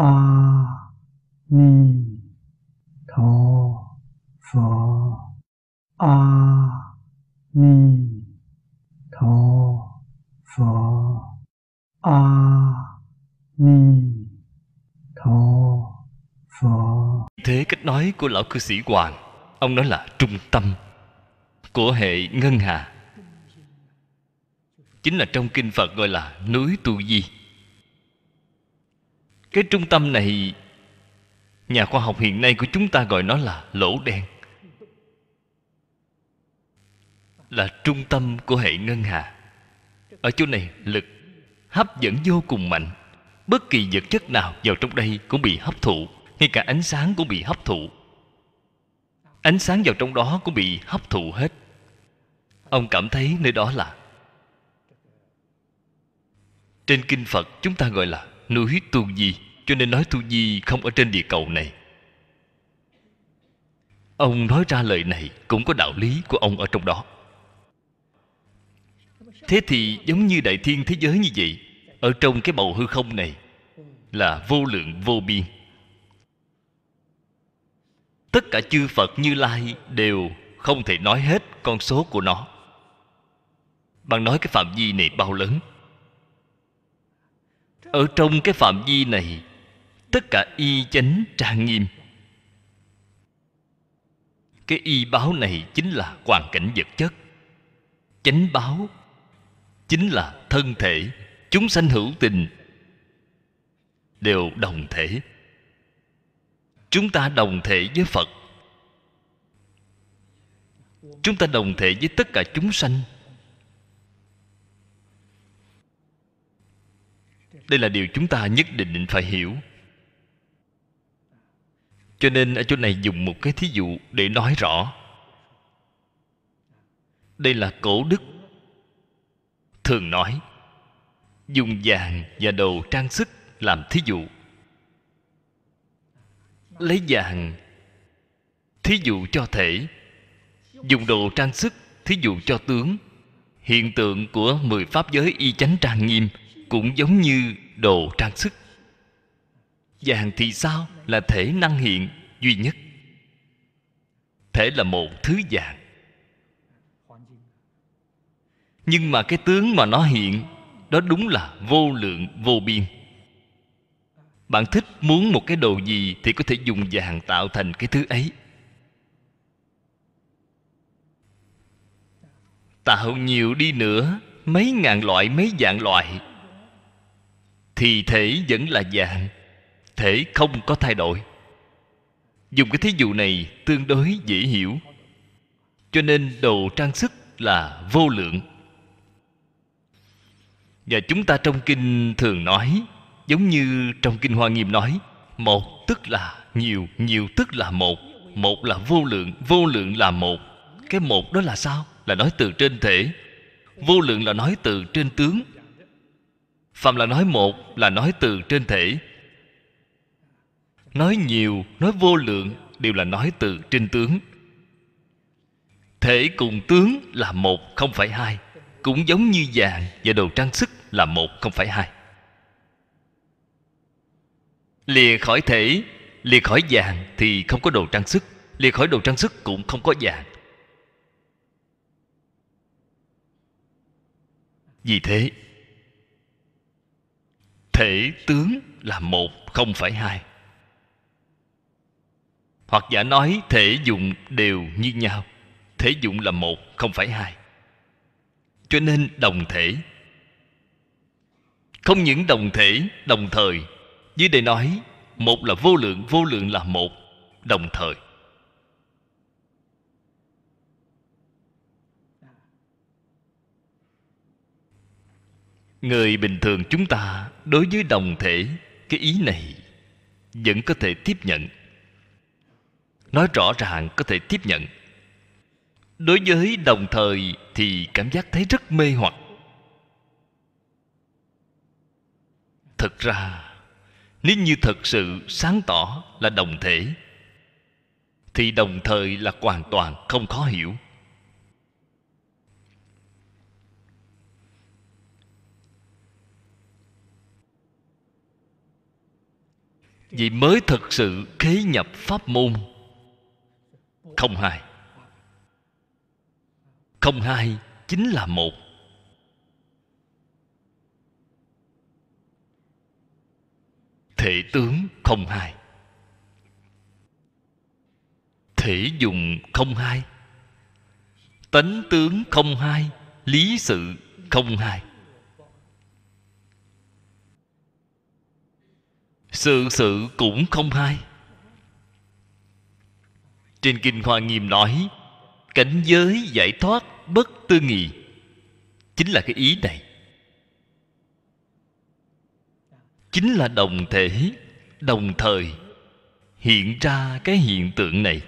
a ni tho pho. A ni tho pho. A ni tho pho. Thế cách nói của lão cư sĩ hoàng, ông nói là trung tâm của hệ ngân hà. Chính là trong kinh phật gọi là núi tu di cái trung tâm này, nhà khoa học hiện nay của chúng ta gọi nó là lỗ đen. Là trung tâm của hệ ngân hà. Ở chỗ này, lực hấp dẫn vô cùng mạnh. Bất kỳ vật chất nào vào trong đây cũng bị hấp thụ. Ngay cả ánh sáng cũng bị hấp thụ. Ánh sáng vào trong đó cũng bị hấp thụ hết. Ông cảm thấy nơi đó là trên kinh phật, chúng ta gọi là núi tu di, cho nên nói tu di không ở trên địa cầu này. Ông nói ra lời này cũng có đạo lý của ông ở trong đó. Thế thì giống như đại thiên thế giới như vậy, ở trong cái bầu hư không này là vô lượng vô biên. Tất cả chư phật như lai đều không thể nói hết con số của nó. Bạn nói cái phạm vi này bao lớn ở trong cái phạm vi này, tất cả y chánh trang nghiêm. Cái y báo này chính là hoàn cảnh vật chất. Chánh báo chính là thân thể, chúng sanh hữu tình đều đồng thể. Chúng ta đồng thể với phật. Chúng ta đồng thể với tất cả chúng sanh. Đây là điều chúng ta nhất định phải hiểu. Cho nên ở chỗ này dùng một cái thí dụ để nói rõ. Đây là cổ đức. Thường nói, dùng vàng và đồ trang sức làm thí dụ. Lấy vàng, thí dụ cho thể. Dùng đồ trang sức, thí dụ cho tướng. Hiện tượng của mười pháp giới y chánh trang nghiêm cũng giống như đồ trang sức. Vàng thì sao? Là thể năng hiện duy nhất. Thể là một thứ vàng. Nhưng mà cái tướng mà nó hiện, đó đúng là vô lượng, vô biên. Bạn thích muốn một cái đồ gì thì có thể dùng vàng tạo thành cái thứ ấy. Tạo nhiều đi nữa, mấy ngàn loại, mấy dạng loại thì thể vẫn là dạng, thể không có thay đổi. Dùng cái thí dụ này tương đối dễ hiểu. Cho nên đồ trang sức là vô lượng. Và chúng ta trong kinh thường nói, giống như trong kinh hoa nghiêm nói, một tức là nhiều nhiều tức là một một là vô lượng vô lượng là một. Cái một đó là sao? Là nói từ trên thể. Vô lượng là nói từ trên tướng phạm là nói một, là nói từ trên thể. Nói nhiều, nói vô lượng, đều là nói từ trên tướng. Thể cùng tướng là một, không phải hai. Cũng giống như vàng và đồ trang sức là một, không phải hai. Lìa khỏi thể, lìa khỏi vàng thì không có đồ trang sức. Lìa khỏi đồ trang sức cũng không có vàng. Vì thế thể tướng là một, không phải hai. Hoặc giả nói thể dụng đều như nhau, thể dụng là một, không phải hai. Cho nên đồng thể. Không những đồng thể, đồng thời. Dưới đây nói, một là vô lượng vô lượng là một, đồng thời. Người bình thường chúng ta đối với đồng thể, cái ý này vẫn có thể tiếp nhận. Nói rõ ràng có thể tiếp nhận. Đối với đồng thời thì cảm giác thấy rất mê hoặc. Thực ra, nếu như thật sự sáng tỏ là đồng thể, thì đồng thời là hoàn toàn không khó hiểu. Vậy mới thực sự khế nhập pháp môn. Không hai. Không hai chính là một. Thể tướng không hai. Thể dùng không hai. Tánh tướng không hai. Lý sự không hai. Sự sự cũng không hai trên kinh hoa nghiêm nói, cảnh giới giải thoát bất tư nghị. Chính là cái ý này. Chính là đồng thể, đồng thời hiện ra cái hiện tượng này.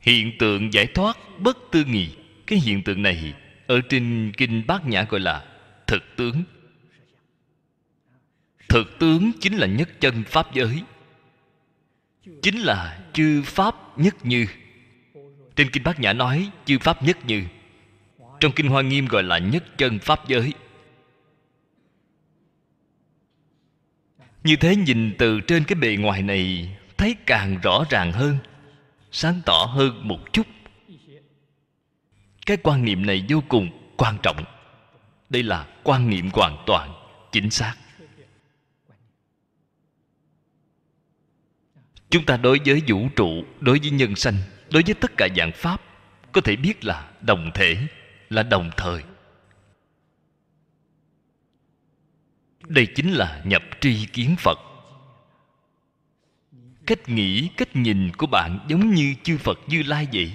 Hiện tượng giải thoát bất tư nghị. Cái hiện tượng này ở trên kinh bát nhã gọi là thực tướng thực tướng chính là nhất chân pháp giới. Chính là chư pháp nhất như. Trên kinh bát nhã nói chư pháp nhất như. Trong kinh hoa nghiêm gọi là nhất chân pháp giới. Như thế nhìn từ trên cái bề ngoài này, thấy càng rõ ràng hơn, sáng tỏ hơn một chút. Cái quan niệm này vô cùng quan trọng. Đây là quan niệm hoàn toàn chính xác. Chúng ta đối với vũ trụ, đối với nhân sanh, đối với tất cả dạng pháp, có thể biết là đồng thể, là đồng thời. Đây chính là nhập tri kiến phật. Cách nghĩ, cách nhìn của bạn giống như chư phật như lai vậy.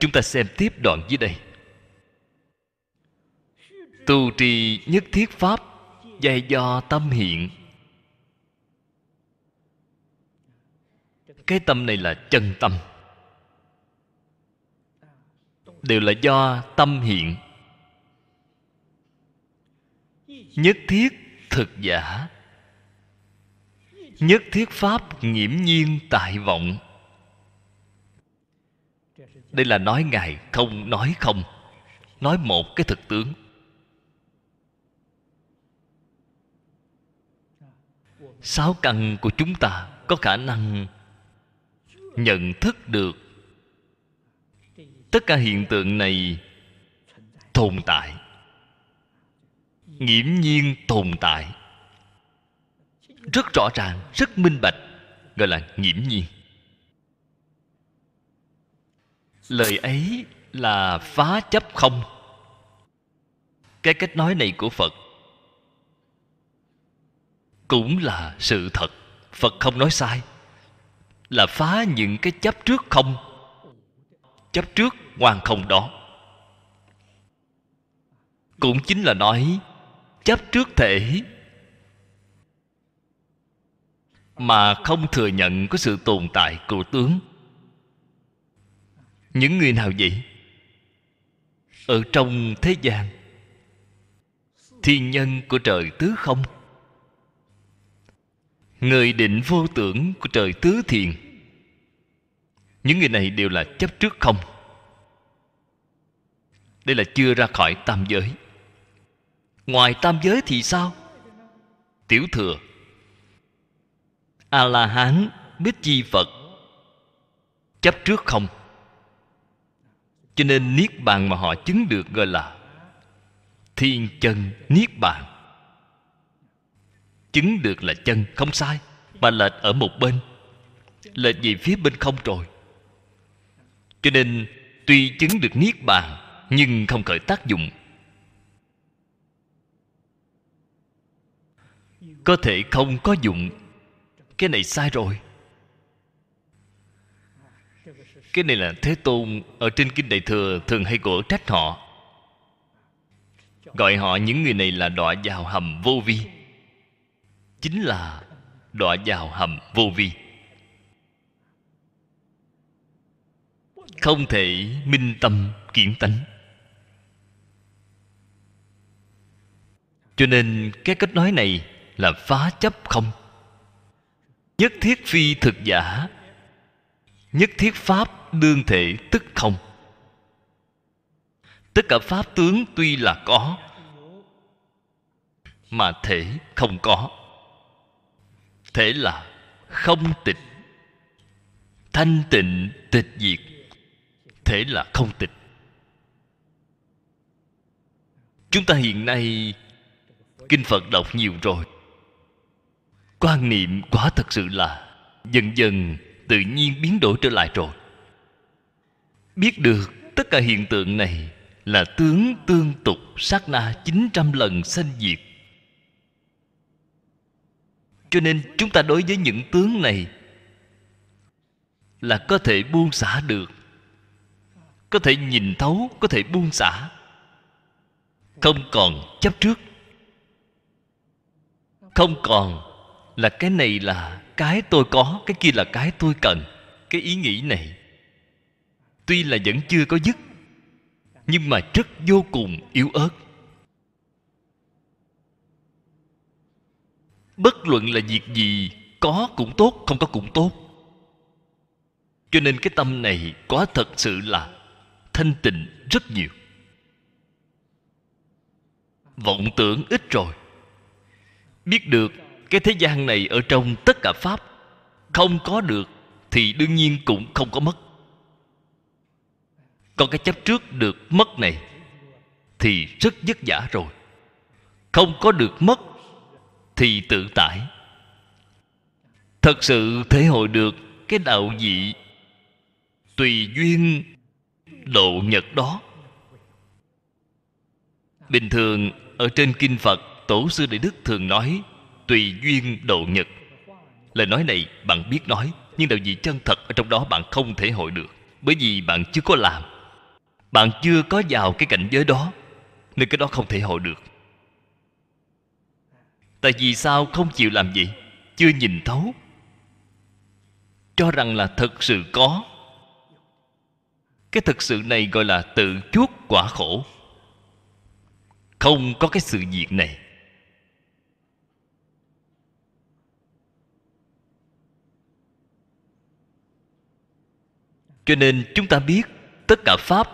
Chúng ta xem tiếp đoạn dưới đây tu trì nhất thiết pháp dạy do tâm hiện. Cái tâm này là chân tâm. Đều là do tâm hiện. Nhất thiết thực giả. Nhất thiết pháp nghiễm nhiên tại vọng. Đây là nói ngài không nói không, nói một cái thực tướng. Sáu căn của chúng ta có khả năng nhận thức được tất cả hiện tượng này tồn tại, nghiễm nhiên tồn tại. Rất rõ ràng, rất minh bạch, gọi là nghiễm nhiên. Lời ấy là phá chấp không? Cái cách nói này của phật cũng là sự thật. Phật không nói sai. Là phá những cái chấp trước không? Chấp trước hoàn không đó. Cũng chính là nói, chấp trước thể. Mà không thừa nhận có sự tồn tại của tướng. Những người nào vậy? Ở trong thế gian, thiên nhân của trời tứ không? Người định vô tưởng của trời tứ thiền. Những người này đều là chấp trước không. Đây là chưa ra khỏi tam giới. Ngoài tam giới thì sao? Tiểu thừa a la hán bích chi phật, chấp trước không? Cho nên niết bàn mà họ chứng được gọi là thiên chân niết bàn chứng được là chân không sai, mà lệch ở một bên. Lệch về phía bên không rồi. Cho nên, tuy chứng được niết bàn, nhưng không khởi tác dụng. Có thể không có dụng. Cái này sai rồi. Cái này là thế tôn ở trên kinh đại thừa thường hay cổ trách họ. Gọi họ những người này là đọa vào hầm vô vi chính là đọa vào hầm vô vi. Không thể minh tâm kiến tánh. Cho nên cái cách nói này là phá chấp không? Nhất thiết phi thực giả, nhất thiết pháp đương thể tức không? Tất cả pháp tướng tuy là có, mà thể không có thể là không tịch thanh tịnh, tịch diệt, thể là không tịch chúng ta hiện nay, kinh phật đọc nhiều rồi. Quan niệm quá thật sự là dần dần tự nhiên biến đổi trở lại rồi. Biết được tất cả hiện tượng này là tướng tương tục sát na 900 lần sanh diệt cho nên chúng ta đối với những tướng này là có thể buông xả được. Có thể nhìn thấu, có thể buông xả. Không còn chấp trước. Không còn là cái này là cái tôi có, cái kia là cái tôi cần. Cái ý nghĩ này tuy là vẫn chưa có dứt, nhưng mà rất vô cùng yếu ớt. Bất luận là việc gì, có cũng tốt, không có cũng tốt. Cho nên cái tâm này có thật sự là thanh tịnh rất nhiều. Vọng tưởng ít rồi. Biết được cái thế gian này ở trong tất cả pháp, không có được thì đương nhiên cũng không có mất. Còn cái chấp trước được mất này thì rất vất vả rồi. Không có được mất thì tự tại. Thật sự thể hội được cái đạo vị tùy duyên độ nhật đó. Bình thường, ở trên kinh phật, tổ sư đại đức thường nói tùy duyên độ nhật. Lời nói này bạn biết nói, nhưng đạo gì chân thật ở trong đó bạn không thể hội được, bởi vì bạn chưa có làm. Bạn chưa có vào cái cảnh giới đó, nên cái đó không thể hội được tại vì sao không chịu làm gì chưa nhìn thấu. Cho rằng là thật sự có. Cái thực sự này gọi là tự chuốc quả khổ. Không có cái sự việc này. Cho nên chúng ta biết tất cả pháp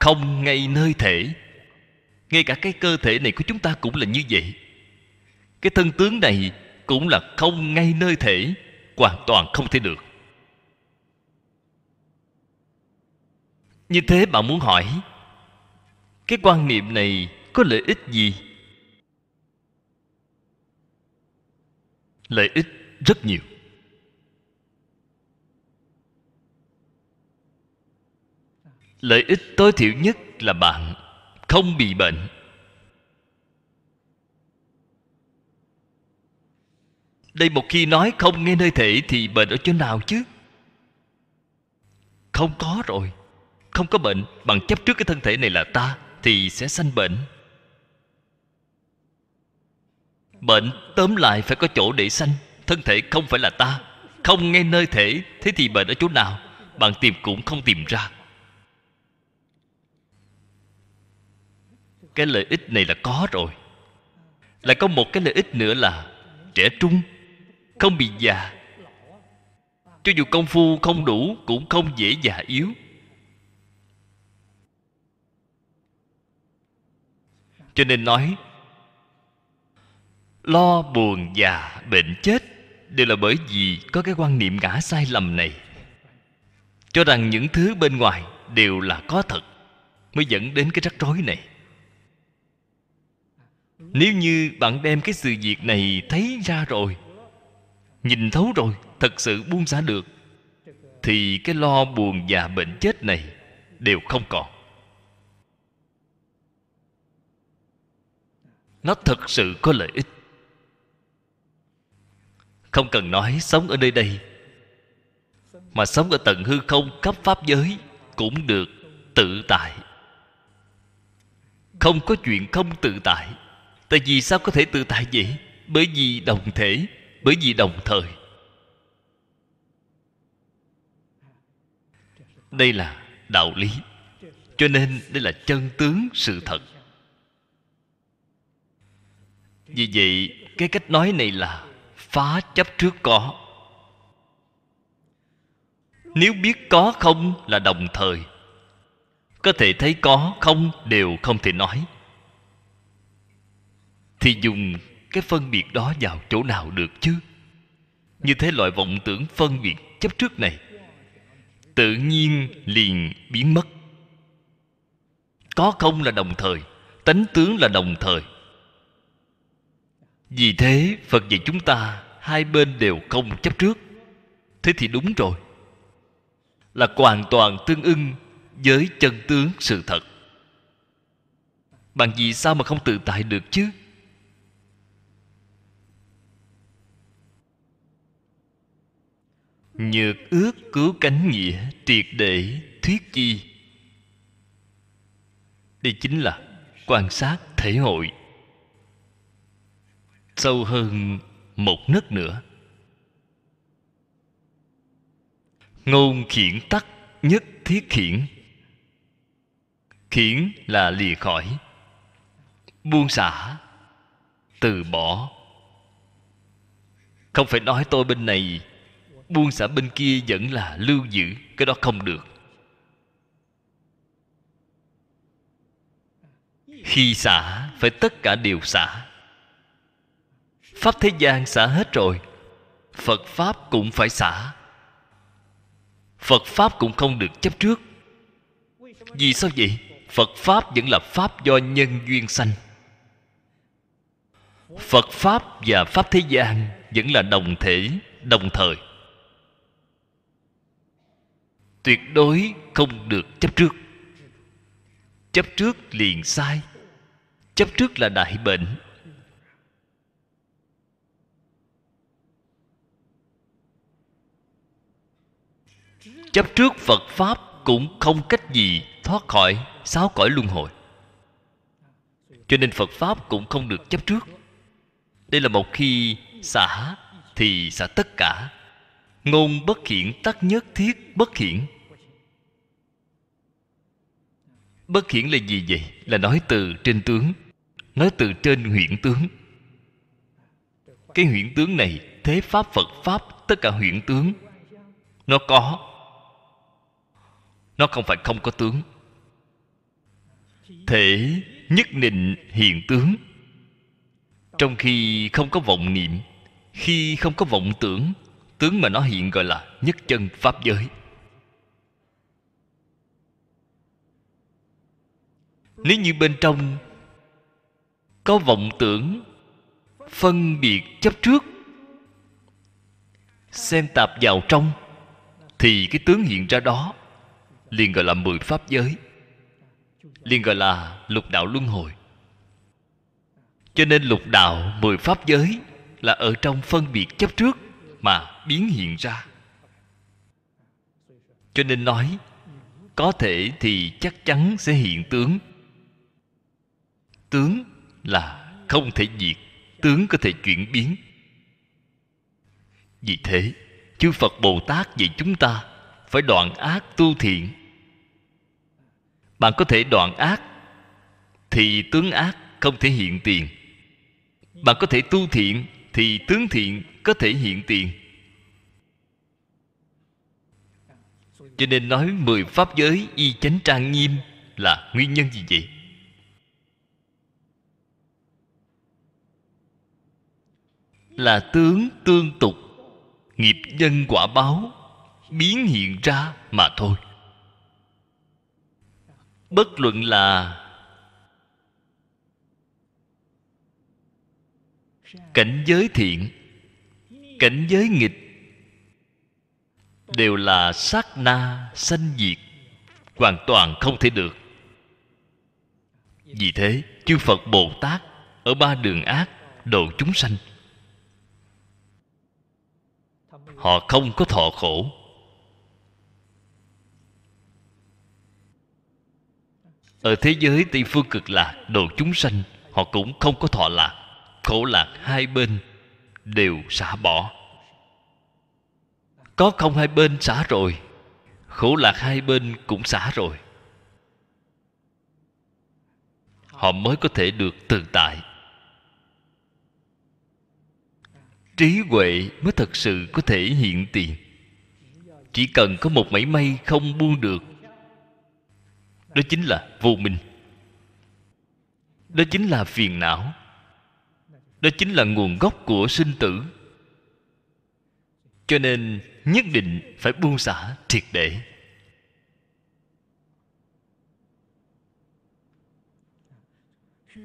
không ngay nơi thể. Ngay cả cái cơ thể này của chúng ta cũng là như vậy cái thân tướng này cũng là không ngay nơi thể, hoàn toàn không thể được. Như thế bạn muốn hỏi, cái quan niệm này có lợi ích gì? Lợi ích rất nhiều. Lợi ích tối thiểu nhất là bạn không bị bệnh. Đây một khi nói không nghe nơi thể thì bệnh ở chỗ nào chứ? Không có rồi. Không có bệnh, bằng chấp trước cái thân thể này là ta, thì sẽ sanh bệnh. Bệnh tóm lại phải có chỗ để sanh, thân thể không phải là ta. Không nghe nơi thể, thế thì bệnh ở chỗ nào? Bạn tìm cũng không tìm ra. Cái lợi ích này là có rồi. Lại có một cái lợi ích nữa là trẻ trung không bị già. Cho dù công phu không đủ, cũng không dễ già yếu. Cho nên nói, lo buồn già bệnh chết đều là bởi vì có cái quan niệm ngã sai lầm này. Cho rằng những thứ bên ngoài đều là có thật mới dẫn đến cái rắc rối này. Nếu như bạn đem cái sự việc này thấy ra rồi nhìn thấu rồi, thật sự buông xả được. Thì cái lo buồn và bệnh chết này đều không còn. Nó thật sự có lợi ích. Không cần nói sống ở nơi đây, mà sống ở tận hư không cấp pháp giới cũng được tự tại. Không có chuyện không tự tại. Tại vì sao có thể tự tại vậy? Bởi vì đồng thể bởi vì đồng thời, đây là đạo lý. Cho nên đây là chân tướng sự thật. Vì vậy, cái cách nói này là phá chấp trước có. Nếu biết có không là đồng thời, có thể thấy có không đều không thể nói. Thì dùng cái phân biệt đó vào chỗ nào được chứ? Như thế loại vọng tưởng phân biệt chấp trước này, tự nhiên liền biến mất. Có không là đồng thời, tánh tướng là đồng thời. Vì thế, phật dạy chúng ta hai bên đều không chấp trước. Thế thì đúng rồi, là hoàn toàn tương ưng với chân tướng sự thật. Bằng gì sao mà không tự tại được chứ? Nhược ước cứu cánh nghĩa triệt để thuyết chi. Đây chính là quan sát thể hội. Sâu hơn một nấc nữa. Ngôn khiển tắc nhất thiết khiển. Khiển là lìa khỏi. Buông xả. Từ bỏ. Không phải nói tôi bên này buông xả bên kia vẫn là lưu giữ, cái đó không được. Khi xả, phải tất cả đều xả. Pháp thế gian xả hết rồi, phật pháp cũng phải xả. Phật pháp cũng không được chấp trước. Vì sao vậy? Phật pháp vẫn là pháp do nhân duyên sanh. Phật pháp và pháp thế gian vẫn là đồng thể, đồng thời tuyệt đối không được chấp trước. Chấp trước liền sai. Chấp trước là đại bệnh. Chấp trước phật pháp cũng không cách gì thoát khỏi sáu cõi luân hồi. Cho nên phật pháp cũng không được chấp trước. Đây là một khi xả thì xả tất cả. Ngôn bất hiển, tắc nhất thiết bất hiển. Bất hiển là gì vậy? Là nói từ trên tướng, nói từ trên huyện tướng. Cái huyện tướng này, thế pháp phật pháp, tất cả huyện tướng, nó có. Nó không phải không có tướng. Thể nhất định hiện tướng. Trong khi không có vọng niệm, khi không có vọng tưởng, tướng mà nó hiện gọi là nhất chân pháp giới. Nếu như bên trong có vọng tưởng phân biệt chấp trước xem tạp vào trong, thì cái tướng hiện ra đó liền gọi là mười pháp giới, liền gọi là lục đạo luân hồi. Cho nên lục đạo mười pháp giới là ở trong phân biệt chấp trước mà biến hiện ra. Cho nên nói, có thể thì chắc chắn sẽ hiện tướng tướng là không thể diệt tướng có thể chuyển biến. Vì thế, chư phật bồ tát dạy chúng ta phải đoạn ác tu thiện. Bạn có thể đoạn ác thì tướng ác không thể hiện tiền. Bạn có thể tu thiện thì tướng thiện có thể hiện tiền. Cho nên nói mười pháp giới y chánh trang nghiêm là nguyên nhân gì vậy? Là tướng tương tục. Nghiệp nhân quả báo biến hiện ra mà thôi. Bất luận là cảnh giới thiện, cảnh giới nghịch, đều là sát na sanh diệt, hoàn toàn không thể được. Vì thế, chư phật bồ tát ở ba đường ác độ chúng sanh. Họ không có thọ khổ. Ở thế giới tây phương cực lạc độ chúng sanh, họ cũng không có thọ lạc. Khổ lạc hai bên đều xả bỏ. Có không hai bên xả rồi, khổ lạc hai bên cũng xả rồi. Họ mới có thể được tự tại. Trí huệ mới thật sự có thể hiện tiền. Chỉ cần có một mảy may không buông được, đó chính là vô minh. Đó chính là phiền não. Đó chính là nguồn gốc của sinh tử. Cho nên nhất định phải buông xả triệt để.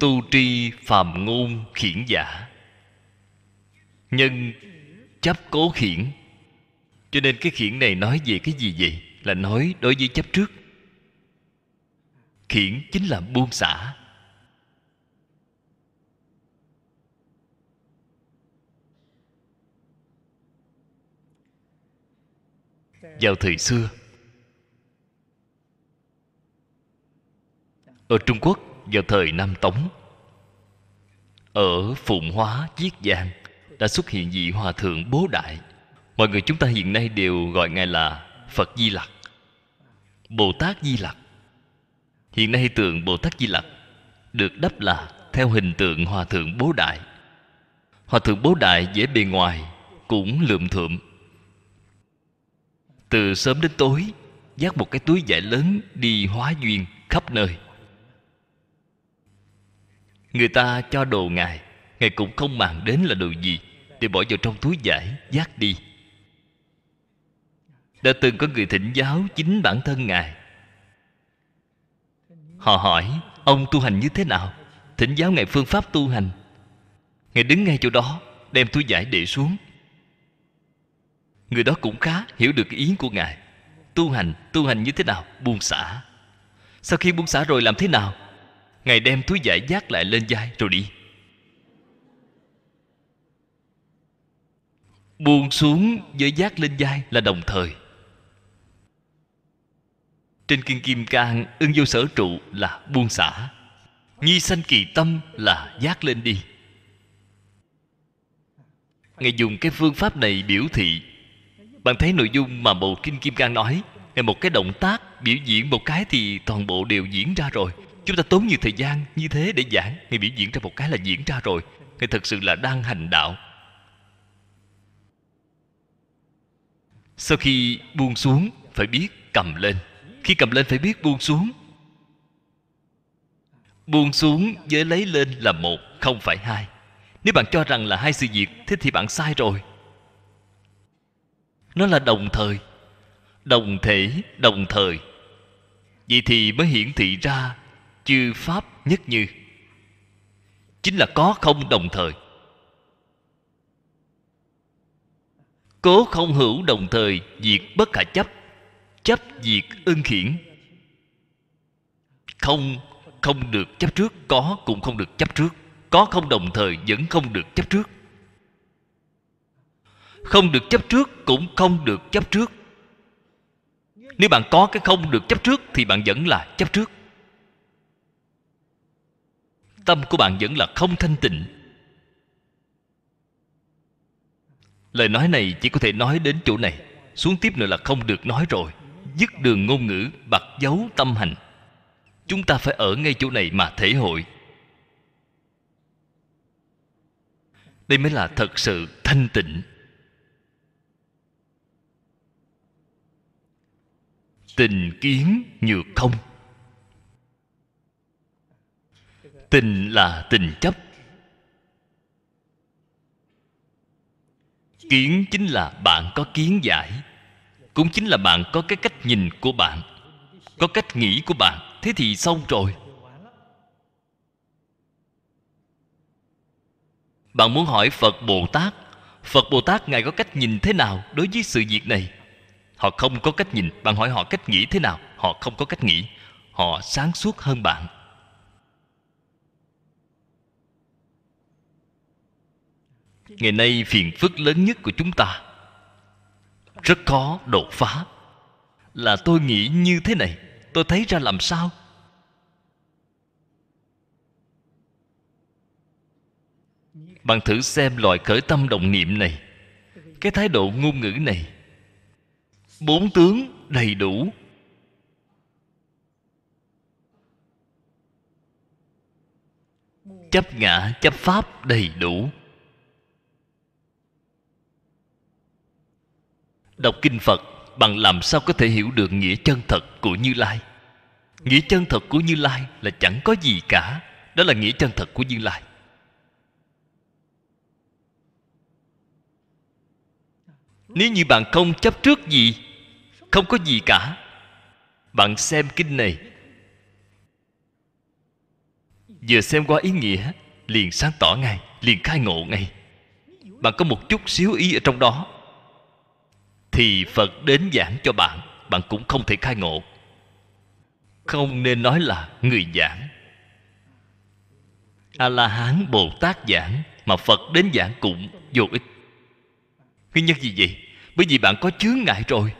Tu tri phàm ngôn khiển giả nhân chấp cố khiển. Cho nên cái khiển này nói về cái gì vậy? Là nói đối với chấp trước. Khiển chính là buông xả. Vào thời xưa, ở trung quốc, vào thời nam tống, ở phụng hóa chiết giang đã xuất hiện vị hòa thượng bố đại. Mọi người chúng ta hiện nay đều gọi ngài là phật di lặc, bồ tát di lặc. Hiện nay tượng bồ tát di lặc được đắp là theo hình tượng hòa thượng bố đại. Hòa thượng bố đại dễ bề ngoài cũng lượm thượm. Từ sớm đến tối dắt một cái túi vải lớn đi hóa duyên khắp nơi. Người ta cho đồ ngài ngài cũng không màng đến là đồ gì để bỏ vào trong túi vải giác đi. Đã từng có người thỉnh giáo chính bản thân ngài. Họ hỏi, ông tu hành như thế nào? Thỉnh giáo ngài phương pháp tu hành. Ngài đứng ngay chỗ đó, đem túi vải để xuống. Người đó cũng khá hiểu được ý của ngài. Tu hành tu hành như thế nào? Buông xả. Sau khi buông xả rồi làm thế nào? Ngài đem túi vải giác lại lên vai, rồi đi. Buông xuống với giác lên vai là đồng thời. Trên kinh kim cang ưng vô sở trụ là buông xả. Nhi sanh kỳ tâm là giác lên đi. Ngài dùng cái phương pháp này biểu thị, bạn thấy nội dung mà bộ kinh kim cang nói, ngài một cái động tác biểu diễn một cái thì toàn bộ đều diễn ra rồi. Chúng ta tốn nhiều thời gian như thế để giảng, ngài biểu diễn ra một cái là diễn ra rồi. Ngài thật sự là đang hành đạo. Sau khi buông xuống, phải biết cầm lên. Khi cầm lên, phải biết buông xuống. Buông xuống với lấy lên là một, không phải hai. Nếu bạn cho rằng là hai sự việc, thế thì bạn sai rồi. Nó là đồng thời. Đồng thể, đồng thời. Vậy thì mới hiển thị ra chư pháp nhất như. Chính là có không đồng thời. Cố không hữu đồng thời diệt bất khả chấp chấp diệt ưng khiển. Không không được chấp trước, có cũng không được chấp trước, có không đồng thời vẫn không được chấp trước. Không được chấp trước cũng không được chấp trước. Nếu bạn có cái không được chấp trước thì bạn vẫn là chấp trước. Tâm của bạn vẫn là không thanh tịnh. Lời nói này chỉ có thể nói đến chỗ này. Xuống tiếp nữa là không được nói rồi. Dứt đường ngôn ngữ, bạc dấu tâm hành. Chúng ta phải ở ngay chỗ này mà thể hội. Đây mới là thật sự thanh tịnh. Tình kiến nhược không? Tình là tình chấp. Kiến chính là bạn có kiến giải. Cũng chính là bạn có cái cách nhìn của bạn, có cách nghĩ của bạn. Thế thì xong rồi. Bạn muốn hỏi phật bồ tát, phật bồ tát ngài có cách nhìn thế nào đối với sự việc này? Họ không có cách nhìn, bạn hỏi họ cách nghĩ thế nào, họ không có cách nghĩ. Họ sáng suốt hơn bạn. Ngày nay phiền phức lớn nhất của chúng ta. Rất khó đột phá. Là tôi nghĩ như thế này, tôi thấy ra làm sao? Bạn thử xem loại khởi tâm động niệm này, cái thái độ ngôn ngữ này. Bốn tướng đầy đủ. Chấp ngã, chấp pháp đầy đủ. Đọc kinh phật bằng làm sao có thể hiểu được nghĩa chân thật của như lai. Nghĩa chân thật của như lai là chẳng có gì cả, đó là nghĩa chân thật của như lai. Nếu như bạn không chấp trước gì, không có gì cả, bạn xem kinh này. Vừa xem qua ý nghĩa, liền sáng tỏ ngay, liền khai ngộ ngay. Bạn có một chút xíu ý ở trong đó thì phật đến giảng cho bạn bạn cũng không thể khai ngộ. Không nên nói là người giảng. A la hán bồ tát giảng, mà phật đến giảng cũng vô ích. Nguyên nhân gì vậy? Bởi vì bạn có chướng ngại rồi.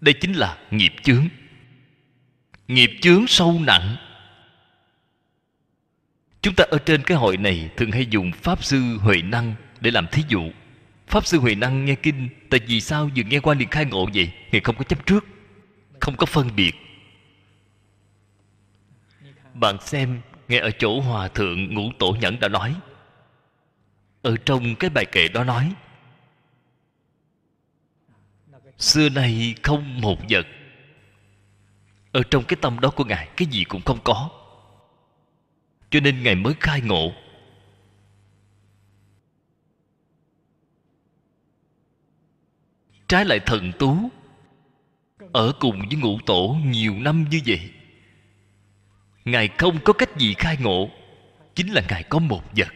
Đây chính là nghiệp chướng. Nghiệp chướng sâu nặng. Chúng ta ở trên cái hội này thường hay dùng pháp sư huệ năng để làm thí dụ pháp sư huệ năng nghe kinh, tại vì sao vừa nghe qua liền khai ngộ vậy? Ngài không có chấp trước, không có phân biệt. Bạn xem nghe ở chỗ hòa thượng ngũ tổ nhẫn đã nói. Ở trong cái bài kệ đó nói, xưa nay không một vật. Ở trong cái tâm đó của ngài, cái gì cũng không có. Cho nên ngài mới khai ngộ. Trái lại thần tú. Ở cùng với ngũ tổ nhiều năm như vậy, ngài không có cách gì khai ngộ, chính là ngài có một vật.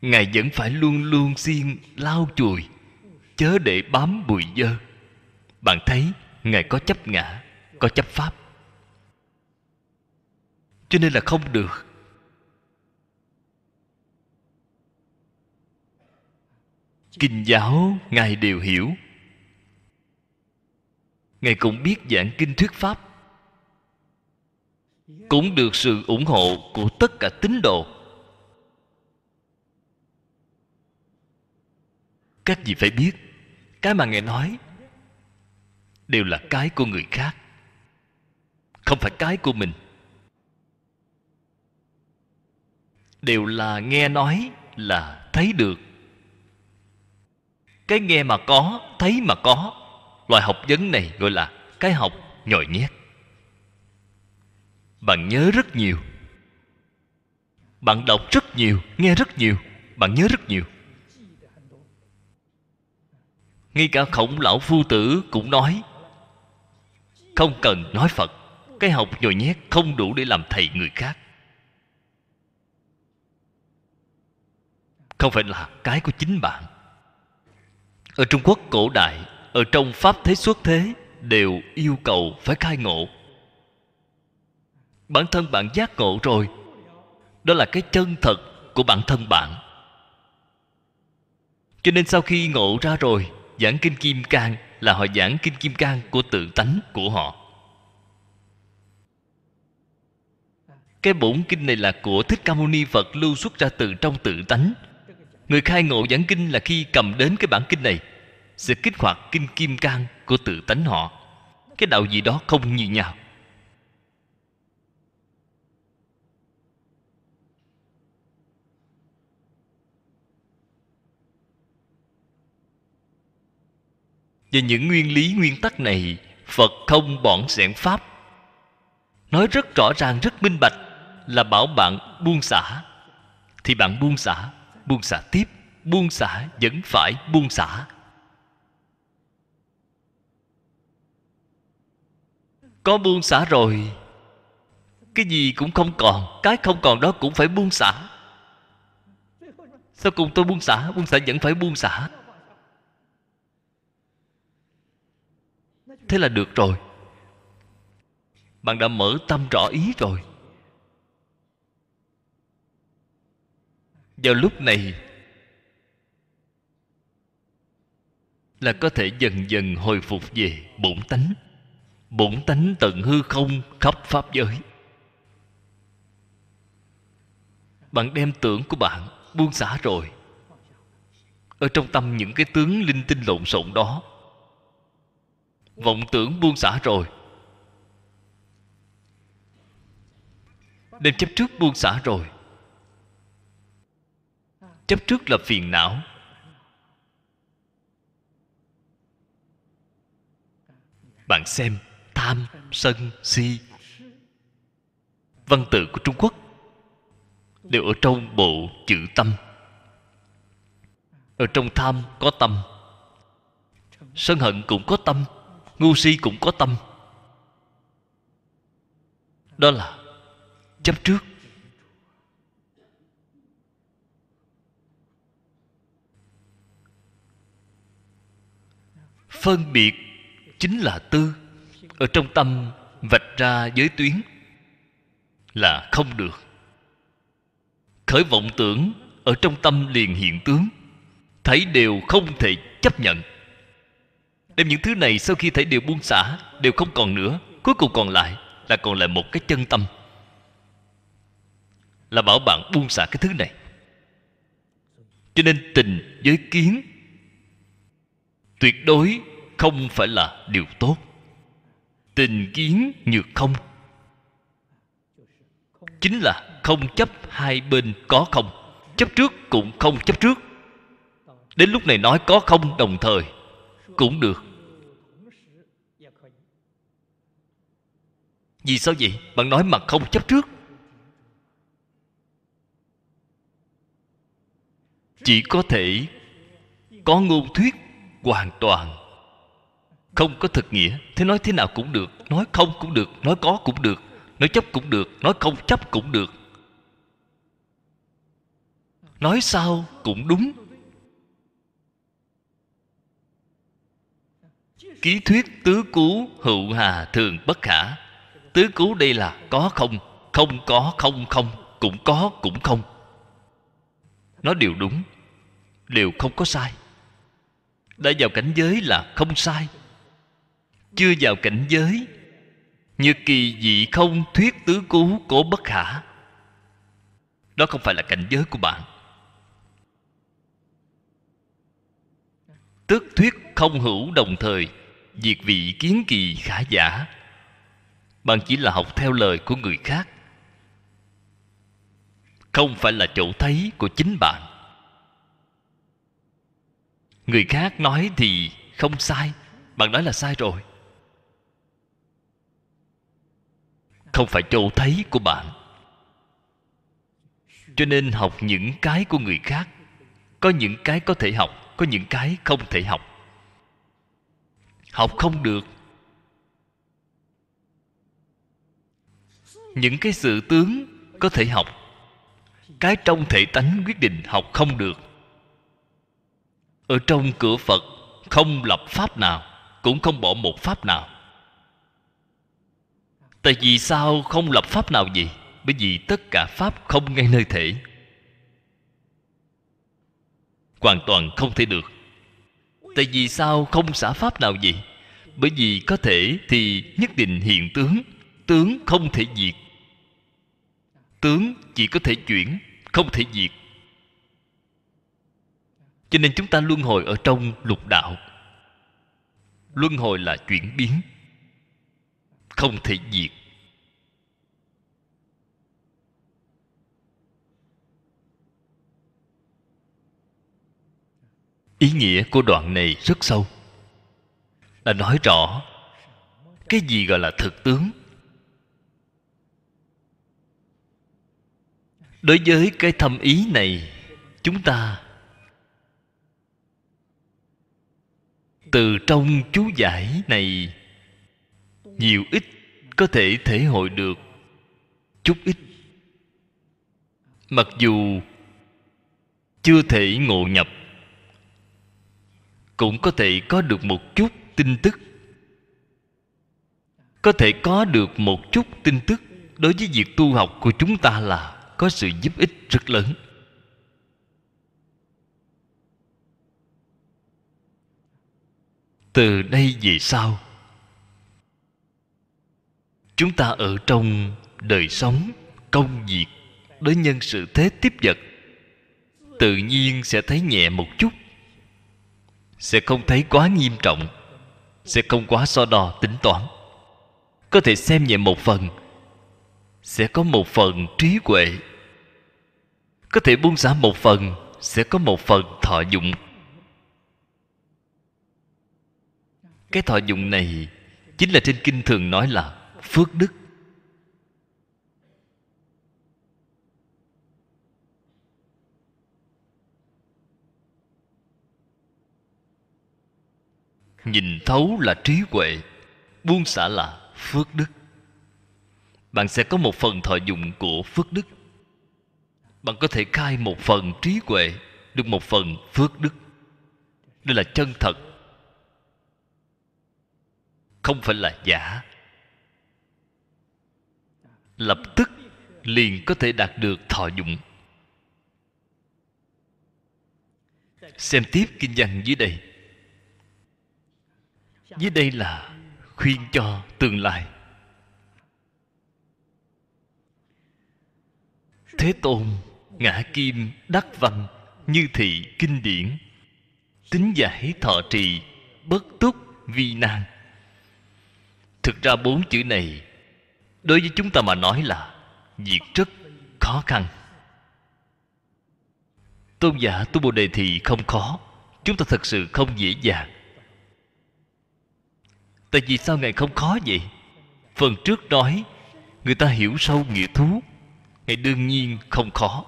Ngài vẫn phải luôn luôn xiên, lau chùi, chớ để bám bụi dơ. Bạn thấy, ngài có chấp ngã, có chấp pháp. Cho nên là không được. Kinh giáo, ngài đều hiểu. Ngài cũng biết giảng kinh thuyết pháp. Cũng được sự ủng hộ của tất cả tín đồ. Các vị phải biết, cái mà ngài nói đều là cái của người khác, không phải cái của mình. Đều là nghe nói, là thấy được cái nghe mà có, thấy mà có. Loại học vấn này gọi là cái học nhồi nhét. Bạn nhớ rất nhiều. Bạn đọc rất nhiều, nghe rất nhiều. Bạn nhớ rất nhiều. Ngay cả khổng lão phu tử cũng nói, không cần nói phật, cái học nhồi nhét không đủ để làm thầy người khác. Không phải là cái của chính bạn ở trung quốc cổ đại, ở trong pháp thế xuất thế, đều yêu cầu phải khai ngộ. Bản thân bạn giác ngộ rồi. Đó là cái chân thật của bản thân bạn. Cho nên sau khi ngộ ra rồi, giảng kinh kim cang là họ giảng kinh kim cang của tự tánh của họ. Cái bổn kinh này là của thích ca mâu ni phật lưu xuất ra từ trong tự tánh người khai ngộ giảng kinh là khi cầm đến cái bản kinh này, sẽ kích hoạt kinh kim cang của tự tánh họ. Cái đạo gì đó không như nhau. Và những nguyên lý, nguyên tắc này, phật không bỏng xẻn pháp. Nói rất rõ ràng, rất minh bạch là bảo bạn buông xả, thì bạn buông xả buông xả tiếp, buông xả vẫn phải buông xả. Có buông xả rồi, cái gì cũng không còn, cái không còn đó cũng phải buông xả. Sau cùng tôi buông xả buông xả vẫn phải buông xả. Thế là được rồi. Bạn đã mở tâm rõ ý rồi. Vào lúc này, là có thể dần dần hồi phục về bổn tánh. Bổn tánh tận hư không khắp pháp giới. Bạn đem tưởng của bạn buông xả rồi. Ở trong tâm những cái tướng linh tinh lộn xộn đó, vọng tưởng buông xả rồi. Đem chấp trước buông xả rồi chấp trước là phiền não. Bạn xem tham sân si. Văn tự của trung quốc. Đều ở trong bộ chữ tâm. Ở trong tham có tâm. Sân hận cũng có tâm. Ngu si cũng có tâm. Đó là chấp trước. Phân biệt chính là tư, ở trong tâm vạch ra giới tuyến là không được. Khởi vọng tưởng ở trong tâm liền hiện tướng, thấy đều không thể chấp nhận. Đem những thứ này sau khi thấy đều buông xả, đều không còn nữa, cuối cùng còn lại là còn lại một cái chân tâm. Là bảo bạn buông xả cái thứ này. Cho nên tình với kiến tuyệt đối không phải là điều tốt. Tình kiến nhược không. Chính là không chấp hai bên có không. Chấp trước cũng không chấp trước. Đến lúc này nói có không đồng thời cũng được. Vì sao vậy? Bạn nói mà không chấp trước. Chỉ có thể có ngôn thuyết hoàn toàn. Không có thực nghĩa, thế nói thế nào cũng được, nói không cũng được, nói có cũng được, nói chấp cũng được, nói không chấp cũng được. Nói sao cũng đúng. Ký thuyết tứ cú hữu hà thường bất khả. Tứ cú đây là có không không có không không, cũng có cũng không. Nó đều đúng đều không có sai đã vào cảnh giới là không sai. Chưa vào cảnh giới, như kỳ dị không thuyết tứ cú cố bất khả. Đó không phải là cảnh giới của bạn. Tức thuyết không hữu đồng thời, diệt vị kiến kỳ khả giả. Bạn chỉ là học theo lời của người khác. Không phải là chỗ thấy của chính bạn người khác nói thì không sai, bạn nói là sai rồi. Không phải chỗ thấy của bạn. Cho nên học những cái của người khác. Có những cái có thể học, có những cái không thể học. Học không được. Những cái sự tướng có thể học. Cái trong thể tánh quyết định học không được ở trong cửa phật, không lập pháp nào, cũng không bỏ một pháp nào. Tại vì sao không lập pháp nào gì bởi vì tất cả pháp không ngay nơi thể. Hoàn toàn không thể được. Tại vì sao không xả pháp nào gì bởi vì có thể thì nhất định hiện tướng tướng không thể diệt. Tướng chỉ có thể chuyển, không thể diệt cho nên chúng ta luân hồi ở trong lục đạo. Luân hồi là chuyển biến. Không thể diệt. Ý nghĩa của đoạn này rất sâu. Là nói rõ cái gì gọi là thực tướng. Đối với cái thâm ý này, chúng ta từ trong chú giải này. Nhiều ít có thể thể hội được, chút ít. Mặc dù chưa thể ngộ nhập, cũng có thể có được một chút tin tức. Có thể có được một chút tin tức đối với việc tu học của chúng ta là có sự giúp ích rất lớn. Từ đây về sau. Chúng ta ở trong đời sống, công việc đối nhân sự thế tiếp vật, tự nhiên sẽ thấy nhẹ một chút, sẽ không thấy quá nghiêm trọng, sẽ không quá so đo tính toán. Có thể xem nhẹ một phần, sẽ có một phần trí huệ. Có thể buông xả một phần, sẽ có một phần thọ dụng. Cái thọ dụng này chính là trên kinh thường nói là phước đức. Nhìn thấu là trí huệ, buông xả là phước đức. Bạn sẽ có một phần thọ dụng của phước đức. Bạn có thể khai một phần trí huệ được một phần phước đức. Đây là chân thật không phải là giả. Lập tức liền có thể đạt được thọ dụng. Xem tiếp kinh văn dưới đây. Dưới đây là khuyên cho tương lai. Thế tôn ngã kim đắc văn như thị kinh điển, tính giải thọ trì bất túc vi nan thực ra bốn chữ này đối với chúng ta mà nói là việc rất khó khăn. Tôn giả tu bồ đề thì không khó, chúng ta thật sự không dễ dàng. Tại vì sao ngài không khó vậy? Phần trước nói, người ta hiểu sâu nghĩa thú, ngài đương nhiên không khó.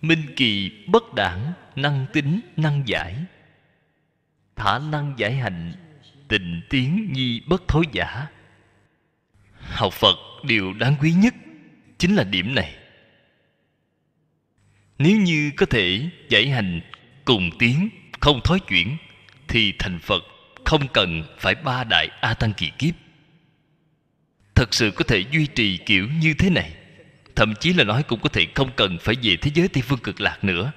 Minh kỳ bất đảng, năng tính, năng giải. Thả năng giải hành tình tiến nhi bất thối giả. Học phật, điều đáng quý nhất chính là điểm này. Nếu như có thể giải hành cùng tiến, không thói chuyển, thì thành phật không cần phải ba đại a tăng kỳ kiếp. Thật sự có thể duy trì kiểu như thế này, thậm chí là nói cũng có thể không cần phải về thế giới tây phương cực lạc nữa.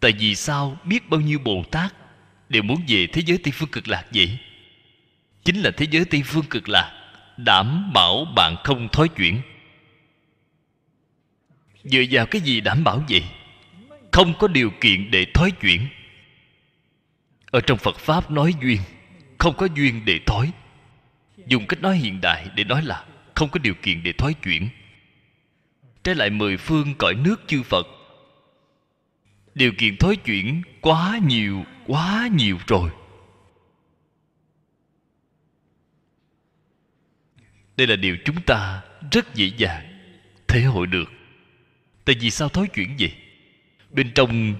Tại vì sao biết bao nhiêu bồ tát đều muốn về thế giới tây phương cực lạc vậy? Chính là thế giới tây phương cực lạc, đảm bảo bạn không thói chuyển. Dựa vào cái gì đảm bảo vậy? Không có điều kiện để thói chuyển. Ở trong phật pháp nói duyên, không có duyên để thói. Dùng cách nói hiện đại để nói là không có điều kiện để thói chuyển. Trái lại mười phương cõi nước chư phật, điều kiện thối chuyển quá nhiều quá nhiều rồi. Đây là điều chúng ta rất dễ dàng thể hội được. Tại vì sao thói chuyển vậy? Bên trong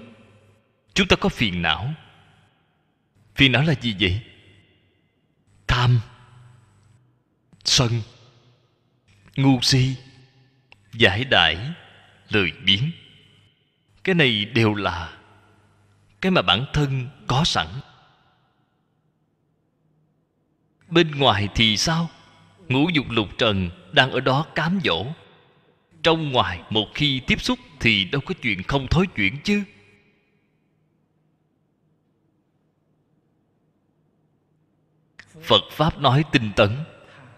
chúng ta có phiền não. Phiền não là gì vậy? Tham, sân, ngu si, giải đãi, lười biếng. Cái này đều là cái mà bản thân có sẵn. Bên ngoài thì sao? Ngũ dục lục trần đang ở đó cám dỗ. Trong ngoài một khi tiếp xúc thì đâu có chuyện không thối chuyển chứ. Phật pháp nói tinh tấn.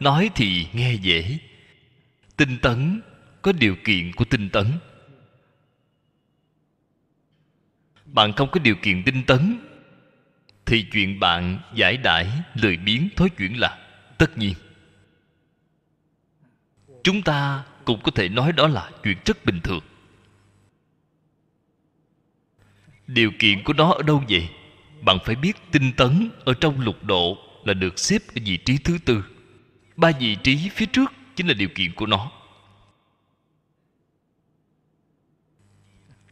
Nói thì nghe dễ. Tinh tấn có điều kiện của tinh tấn. Bạn không có điều kiện tinh tấn, thì chuyện bạn giải đãi lười biếng thối chuyển là tất nhiên. Chúng ta cũng có thể nói đó là chuyện rất bình thường. Điều kiện của nó ở đâu vậy? Bạn phải biết tinh tấn ở trong lục độ là được xếp ở vị trí thứ tư. Ba vị trí phía trước chính là điều kiện của nó.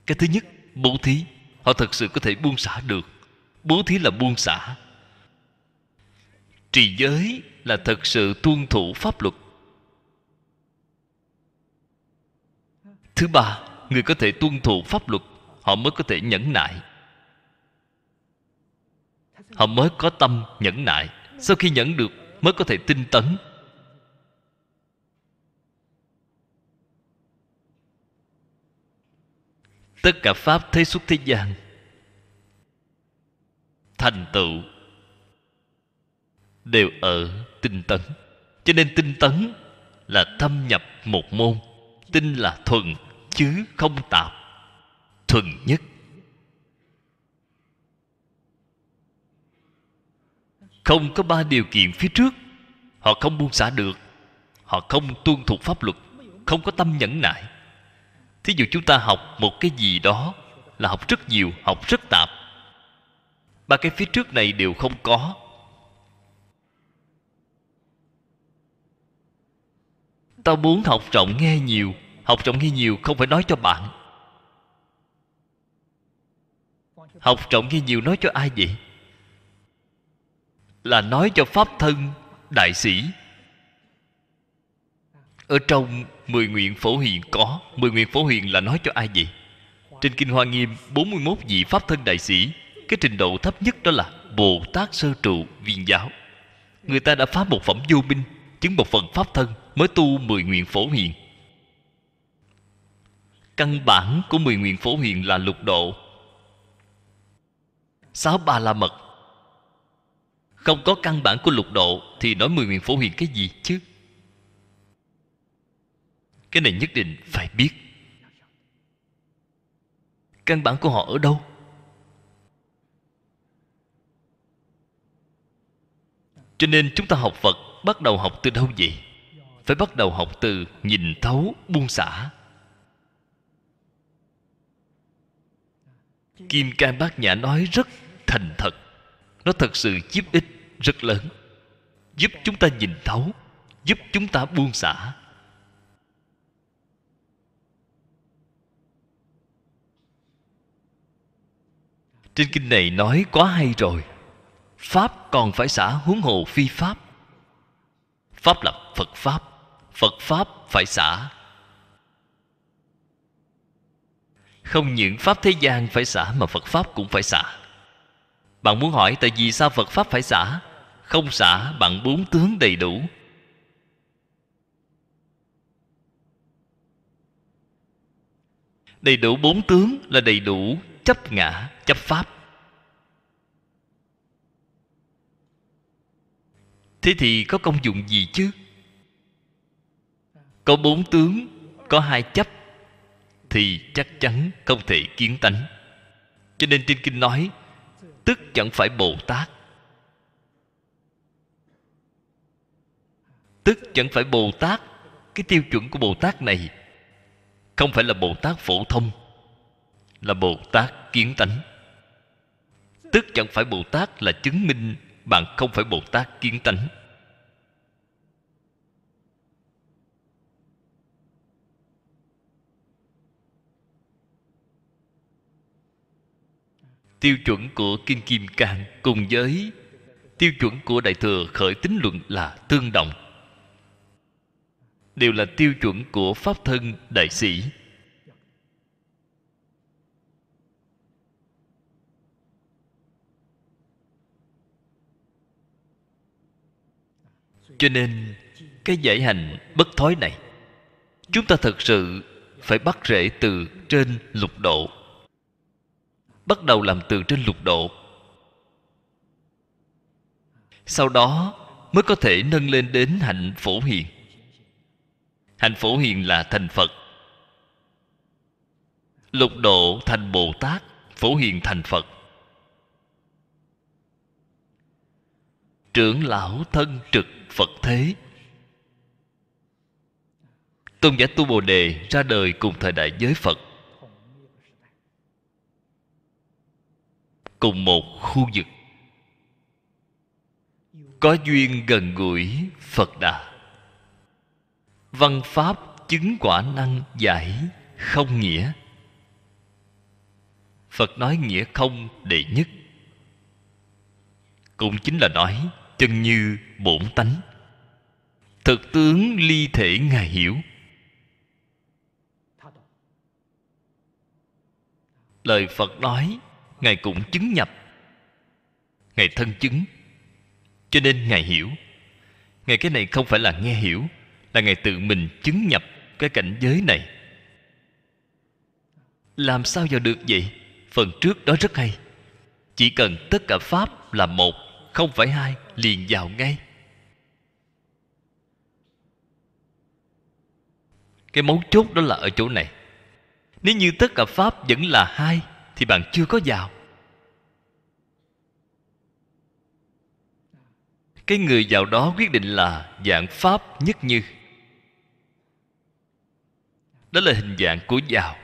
Cái thứ nhất, bố thí họ thật sự có thể buông xả được. Bố thí là buông xả. Trì giới là thật sự tuân thủ pháp luật. Thứ ba, người có thể tuân thủ pháp luật, họ mới có thể nhẫn nại. Họ mới có tâm nhẫn nại. Sau khi nhẫn được, mới có thể tinh tấn. Tất cả pháp thế xuất thế gian. Thành tựu đều ở tinh tấn. Cho nên tinh tấn là thâm nhập một môn, tinh là thuần chứ không tạp, thuần nhất. Không có ba điều kiện phía trước, họ không buông xả được, họ không tuân thuộc pháp luật, không có tâm nhẫn nại thí dụ chúng ta học một cái gì đó là học rất nhiều, học rất tạp. Ba cái phía trước này đều không có. Ta muốn học rộng nghe nhiều, học rộng nghe nhiều không phải nói cho bạn. Học rộng nghe nhiều nói cho ai vậy? Là nói cho pháp thân, đại sĩ. Ở trong mười nguyện phổ hiền có. Mười nguyện phổ hiền là nói cho ai vậy? Trên kinh hoa nghiêm 41 vị pháp thân đại sĩ, cái trình độ thấp nhất đó là bồ tát sơ trụ viên giáo. Người ta đã phá một phẩm vô minh, chứng một phần pháp thân, mới tu mười nguyện phổ hiền. Căn bản của mười nguyện phổ hiền là lục độ. Sáu ba la mật. Không có căn bản của lục độ thì nói mười nguyện phổ hiền cái gì chứ? Cái này nhất định phải biết. Căn bản của họ ở đâu? Cho nên chúng ta học phật bắt đầu học từ đâu vậy? Phải bắt đầu học từ nhìn thấu, buông xả. Kim cang bát nhã nói rất thành thật. Nó thật sự giúp ích rất lớn. Giúp chúng ta nhìn thấu, giúp chúng ta buông xả. Trên kinh này nói quá hay rồi. Pháp còn phải xả huống hồ phi pháp. Pháp là phật pháp phật pháp phải xả. Không những pháp thế gian phải xả mà phật pháp cũng phải xả. Bạn muốn hỏi tại vì sao phật pháp phải xả? Không xả, bạn bốn tướng đầy đủ. Đầy đủ bốn tướng là đầy đủ chấp ngã, chấp pháp. Thế thì có công dụng gì chứ? Có bốn tướng, có hai chấp, thì chắc chắn không thể kiến tánh. Cho nên trên kinh nói, tức chẳng phải bồ tát. Tức chẳng phải bồ tát. Cái tiêu chuẩn của bồ tát này không phải là bồ tát phổ thông là bồ tát kiến tánh. Tức chẳng phải bồ tát là chứng minh, bạn không phải bồ tát kiến tánh. Tiêu chuẩn của kinh kim cang cùng với tiêu chuẩn của đại thừa khởi tính luận là tương đồng. Đều là tiêu chuẩn của pháp thân đại sĩ. Cho nên, cái giải hành bất thối này, chúng ta thật sự phải bắt rễ từ trên lục độ. Bắt đầu làm từ trên lục độ. Sau đó mới có thể nâng lên đến hạnh phổ hiền. Hạnh phổ hiền là thành phật. Lục độ thành bồ tát, phổ hiền thành phật. Trưởng lão thân trực phật thế. Tôn giả tu bồ đề ra đời cùng thời đại giới phật. Cùng một khu vực. Có duyên gần gũi, phật đà. Văn pháp chứng quả năng giải không nghĩa. Phật nói nghĩa không đệ nhất. Cũng chính là nói chân như bổn tánh. Thực tướng ly thể ngài hiểu. Lời phật nói, ngài cũng chứng nhập. Ngài thân chứng. Cho nên ngài hiểu. Ngài cái này không phải là nghe hiểu, là ngài tự mình chứng nhập cái cảnh giới này. Làm sao vào được vậy? Phần trước đó rất hay. Chỉ cần tất cả pháp là một không phải hai liền vào ngay. Cái mấu chốt đó là ở chỗ này. Nếu như tất cả pháp vẫn là hai, thì bạn chưa có vào. Cái người vào đó quyết định là dạng pháp nhất như. Đó là hình dạng của vào.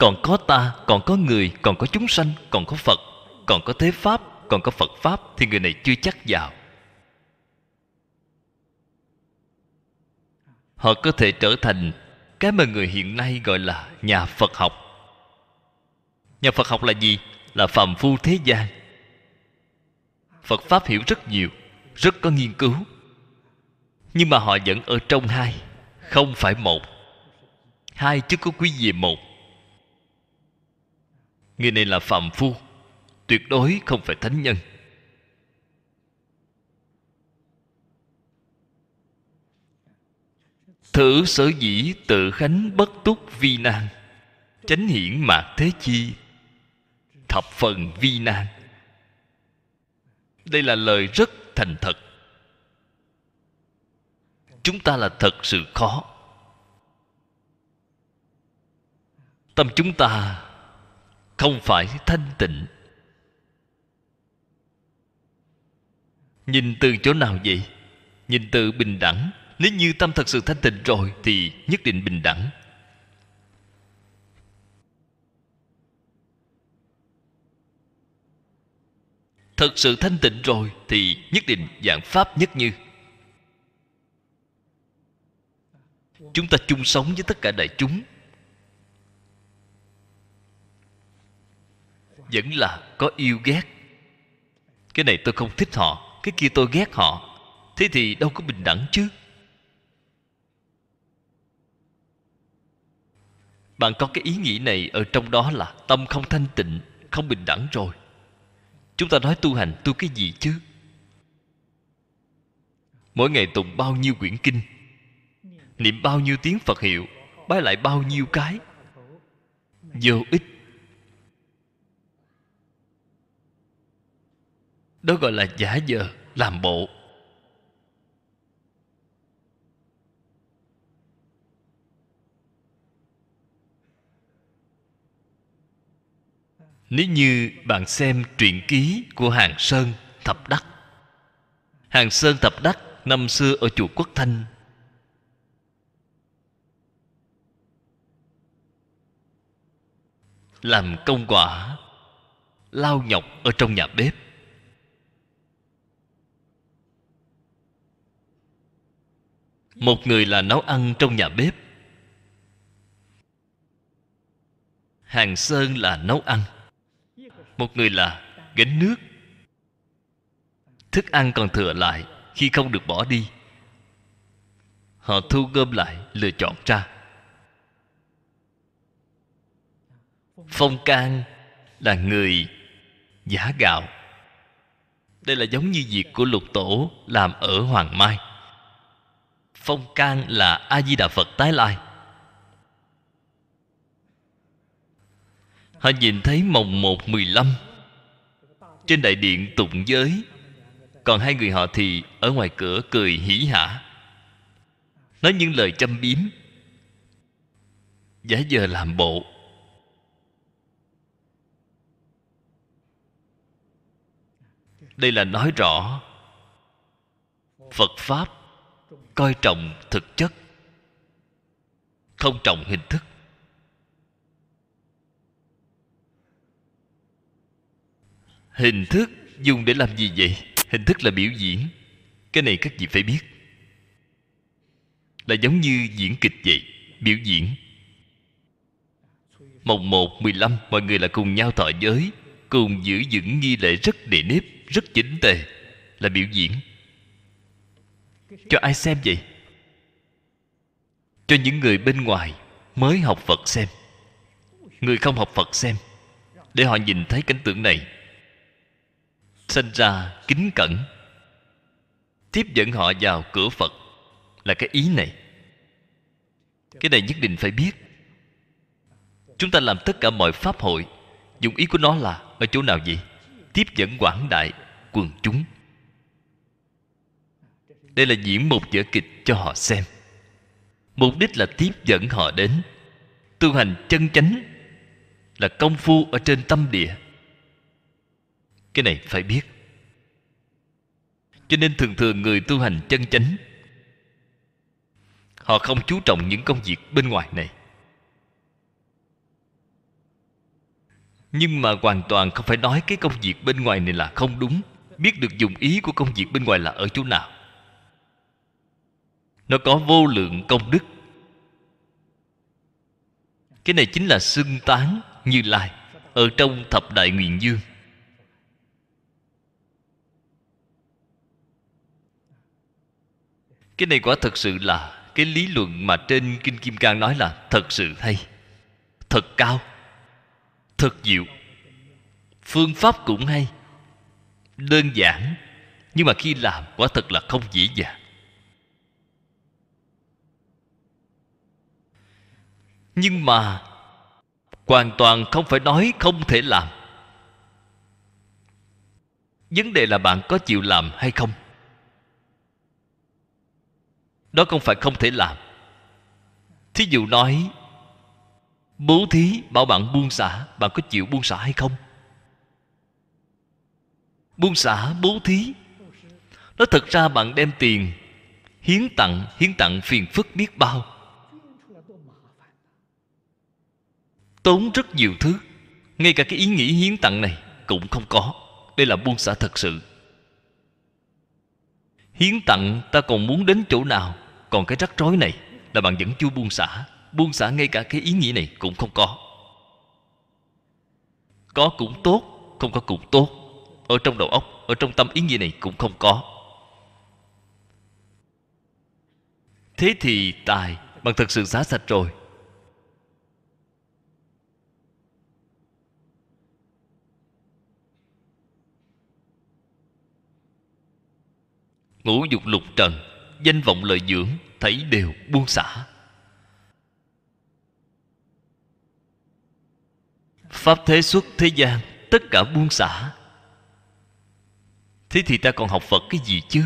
Còn có ta, còn có người, còn có chúng sanh, còn có phật, còn có thế pháp, còn có phật pháp thì người này chưa chắc vào. Họ có thể trở thành cái mà người hiện nay gọi là nhà phật học. Nhà phật học là gì? Là phàm phu thế gian. Phật pháp hiểu rất nhiều, rất có nghiên cứu. Nhưng mà họ vẫn ở trong hai, không phải một. Hai chứ có quý gì một người này là phàm phu. Tuyệt đối không phải thánh nhân. Thử sở dĩ tự khánh bất túc vi nan, chánh hiển mạc thế chi, thập phần vi nan. Đây là lời rất thành thật. Chúng ta là thật sự khó. Tâm chúng ta không phải thanh tịnh. Nhìn từ chỗ nào vậy? Nhìn từ bình đẳng. Nếu như tâm thật sự thanh tịnh rồi, thì nhất định bình đẳng. Thật sự thanh tịnh rồi, thì nhất định dạng pháp nhất như. Chúng ta chung sống với tất cả đại chúng. Vẫn là có yêu ghét. Cái này tôi không thích họ, cái kia tôi ghét họ. Thế thì đâu có bình đẳng chứ? Bạn có cái ý nghĩ này ở trong đó là tâm không thanh tịnh, không bình đẳng rồi. Chúng ta nói tu hành, tu cái gì chứ? Mỗi ngày tụng bao nhiêu quyển kinh, niệm bao nhiêu tiếng phật hiệu, bái lại bao nhiêu cái? Vô ích. Đó gọi là giả vờ làm bộ. Nếu như bạn xem truyện ký của hàng sơn thập đắc. Hàng sơn thập đắc, năm xưa ở chùa quốc thanh. Làm công quả, lao nhọc ở trong nhà bếp. Một người là nấu ăn trong nhà bếp. Hàng sơn là nấu ăn. Một người là gánh nước. Thức ăn còn thừa lại khi không được bỏ đi. Họ thu gom lại, lựa chọn ra. Phong can là người giả gạo. Đây là giống như việc của lục tổ làm ở hoàng mai phong can là a di đà phật tái lai. Họ nhìn thấy mồng một mười lăm trên đại điện tụng giới. Còn hai người họ thì ở ngoài cửa cười hỉ hả, nói những lời châm biếm. Giả giờ làm bộ. Đây là nói rõ phật pháp coi trọng thực chất, không trọng hình thức. Hình thức dùng để làm gì vậy? Hình thức là biểu diễn. Cái này các vị phải biết. Là giống như diễn kịch vậy, biểu diễn. Mồng một, mười lăm, mọi người là cùng nhau thọ giới, cùng giữ vững nghi lễ rất đề nếp, rất chỉnh tề, là biểu diễn cho ai xem vậy? Cho những người bên ngoài mới học phật xem. Người không học phật xem, để họ nhìn thấy cảnh tượng này, sinh ra kính cẩn. Tiếp dẫn họ vào cửa phật là cái ý này. Cái này nhất định phải biết. Chúng ta làm tất cả mọi pháp hội, dùng ý của nó là ở chỗ nào vậy? Tiếp dẫn quảng đại quần chúng đây là diễn một vở kịch cho họ xem. Mục đích là tiếp dẫn họ đến. Tu hành chân chánh là công phu ở trên tâm địa. Cái này phải biết. Cho nên thường thường người tu hành chân chánh, họ không chú trọng những công việc bên ngoài này. Nhưng mà hoàn toàn không phải nói cái công việc bên ngoài này là không đúng. Biết được dùng ý của công việc bên ngoài là ở chỗ nào nó có vô lượng công đức. Cái này chính là xưng tán như lai ở trong thập đại nguyện dương. Cái này quả thật sự là cái lý luận mà trên kinh kim cang nói là thật sự hay, thật cao, thật diệu. Phương pháp cũng hay, đơn giản, nhưng mà khi làm quả thật là không dễ dàng. Nhưng mà, hoàn toàn không phải nói không thể làm. Vấn đề là bạn có chịu làm hay không? Đó không phải không thể làm. Thí dụ nói, bố thí bảo bạn buông xả, bạn có chịu buông xả hay không? Buông xả, bố thí. Nó thật ra bạn đem tiền, hiến tặng hiến tặng phiền phức biết bao. Tốn rất nhiều thứ. Ngay cả cái ý nghĩ hiến tặng này cũng không có. Đây là buông xả thật sự. Hiến tặng ta còn muốn đến chỗ nào? Còn cái rắc rối này, là bạn vẫn chưa buông xả. Buông xả ngay cả cái ý nghĩ này cũng không có. Có cũng tốt, không có cũng tốt. Ở trong đầu óc, ở trong tâm ý nghĩa này cũng không có. Thế thì tài, bạn thật sự xả sạch rồi. Ngũ dục lục trần, danh vọng lợi dưỡng, thấy đều buông xả. Pháp thế xuất thế gian, tất cả buông xả. Thế thì ta còn học phật cái gì chứ?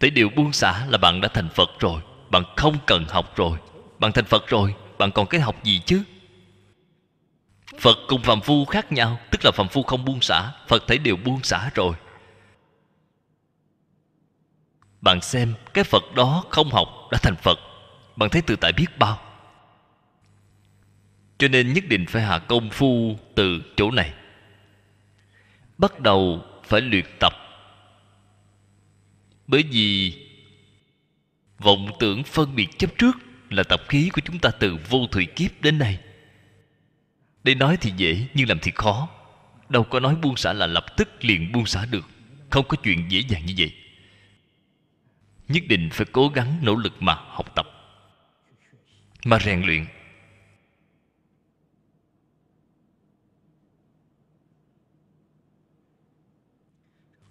Thấy đều buông xả là bạn đã thành phật rồi, bạn không cần học rồi. Bạn thành phật rồi, bạn còn cái học gì chứ? Phật cùng phàm phu khác nhau, tức là phàm phu không buông xả, phật thấy đều buông xả rồi bạn xem, cái phật đó không học đã thành phật. Bạn thấy tự tại biết bao. Cho nên nhất định phải hạ công phu từ chỗ này. Bắt đầu phải luyện tập. Bởi vì vọng tưởng phân biệt chấp trước là tập khí của chúng ta từ vô thủy kiếp đến nay. Đây nói thì dễ, nhưng làm thì khó. Đâu có nói buông xả là lập tức liền buông xả được. Không có chuyện dễ dàng như vậy nhất định phải cố gắng nỗ lực mà học tập. Mà rèn luyện.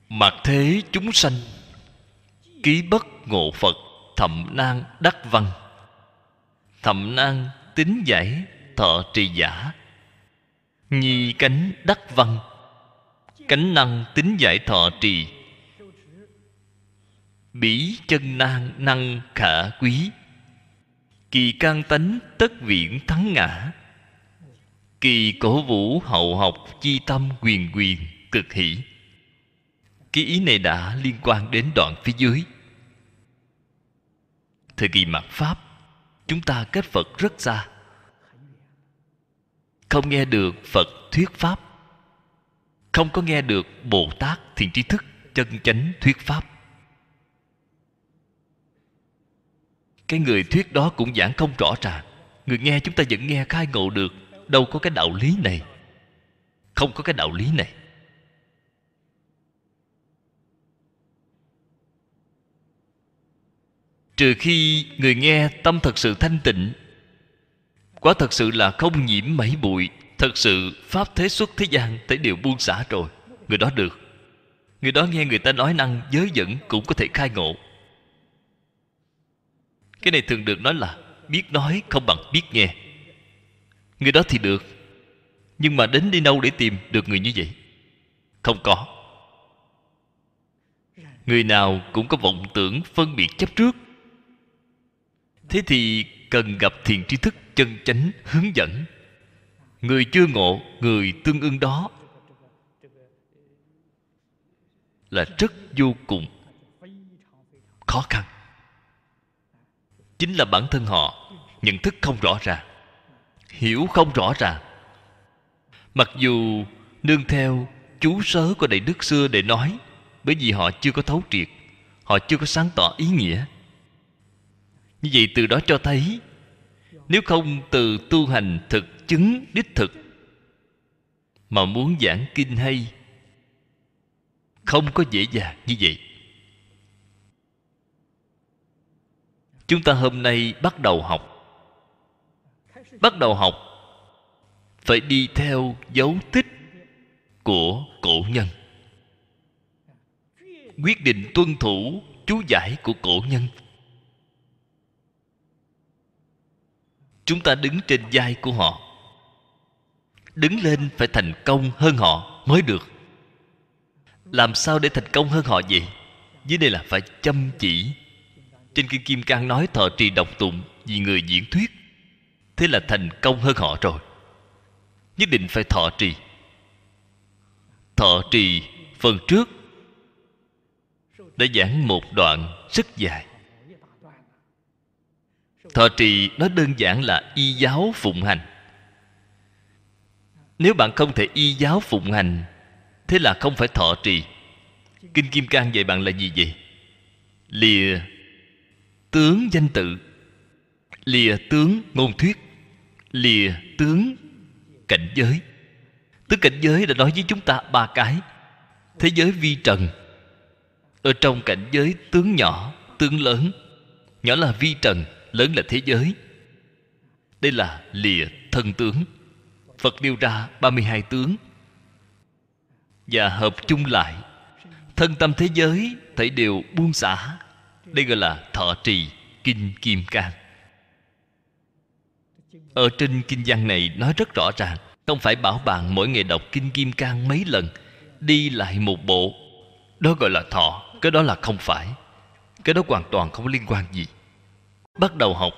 Mặc thế chúng sanh, ký bất ngộ phật thậm nan đắc văn. Thậm nan tính giải thọ trì giả. Nhi cánh đắc văn. Cánh năng tính giải thọ trì bỉ chân nan năng khả quý. Kỳ can tánh tất viễn thắng ngã. Kỳ cổ vũ hậu học chi tâm quyền quyền cực hỷ. Cái ý này đã liên quan đến đoạn phía dưới. Thời kỳ mạt pháp, chúng ta kết phật rất xa. Không nghe được phật thuyết pháp. Không có nghe được bồ tát thiền trí thức chân chánh thuyết pháp. Cái người thuyết đó cũng giảng không rõ ràng. Người nghe chúng ta vẫn nghe khai ngộ được. Đâu có cái đạo lý này. Không có cái đạo lý này. Trừ khi người nghe tâm thật sự thanh tịnh, quả thật sự là không nhiễm mấy bụi. Thật sự pháp thế xuất thế gian thấy đều buông xả rồi. Người đó được. Người đó nghe người ta nói năng giới dẫn cũng có thể khai ngộ cái này thường được nói là biết nói không bằng biết nghe. Người đó thì được, nhưng mà đến đi đâu để tìm được người như vậy? Không có. Người nào cũng có vọng tưởng phân biệt chấp trước. Thế thì cần gặp thiền tri thức chân chánh hướng dẫn. Người chưa ngộ, người tương ưng đó là rất vô cùng khó khăn chính là bản thân họ. Nhận thức không rõ ràng, hiểu không rõ ràng. Mặc dù nương theo chú sớ của đại đức xưa để nói, bởi vì họ chưa có thấu triệt, họ chưa có sáng tỏ ý nghĩa. Như vậy từ đó cho thấy, nếu không từ tu hành thực chứng đích thực, mà muốn giảng kinh hay, không có dễ dàng như vậy. Chúng ta hôm nay bắt đầu học. Bắt đầu học, phải đi theo dấu tích của cổ nhân. Quyết định tuân thủ chú giải của cổ nhân. Chúng ta đứng trên vai của họ. Đứng lên phải thành công hơn họ mới được. Làm sao để thành công hơn họ vậy? Dưới đây là phải chăm chỉ trên kinh kim cang nói thọ trì độc tụng vì người diễn thuyết, thế là thành công hơn họ rồi. Nhất định phải thọ trì. Thọ trì phần trước đã giảng một đoạn rất dài. Thọ trì nó đơn giản là y giáo phụng hành. Nếu bạn không thể y giáo phụng hành, thế là không phải thọ trì. Kinh kim cang dạy bạn là gì vậy? Lìa tướng danh tự. Lìa tướng ngôn thuyết. Lìa tướng cảnh giới. Tướng cảnh giới đã nói với chúng ta ba cái. Thế giới vi trần. Ở trong cảnh giới tướng nhỏ, tướng lớn. Nhỏ là vi trần, lớn là thế giới. Đây là lìa thân tướng. Phật nêu ra 32 tướng. Và hợp chung lại, thân tâm thế giới thảy đều buông xả đây gọi là thọ trì kinh kim cang. Ở trên kinh văn này nói rất rõ ràng, không phải bảo bạn mỗi ngày đọc kinh kim cang mấy lần, đi lại một bộ. Đó gọi là thọ, cái đó là không phải. Cái đó hoàn toàn không liên quan gì. Bắt đầu học,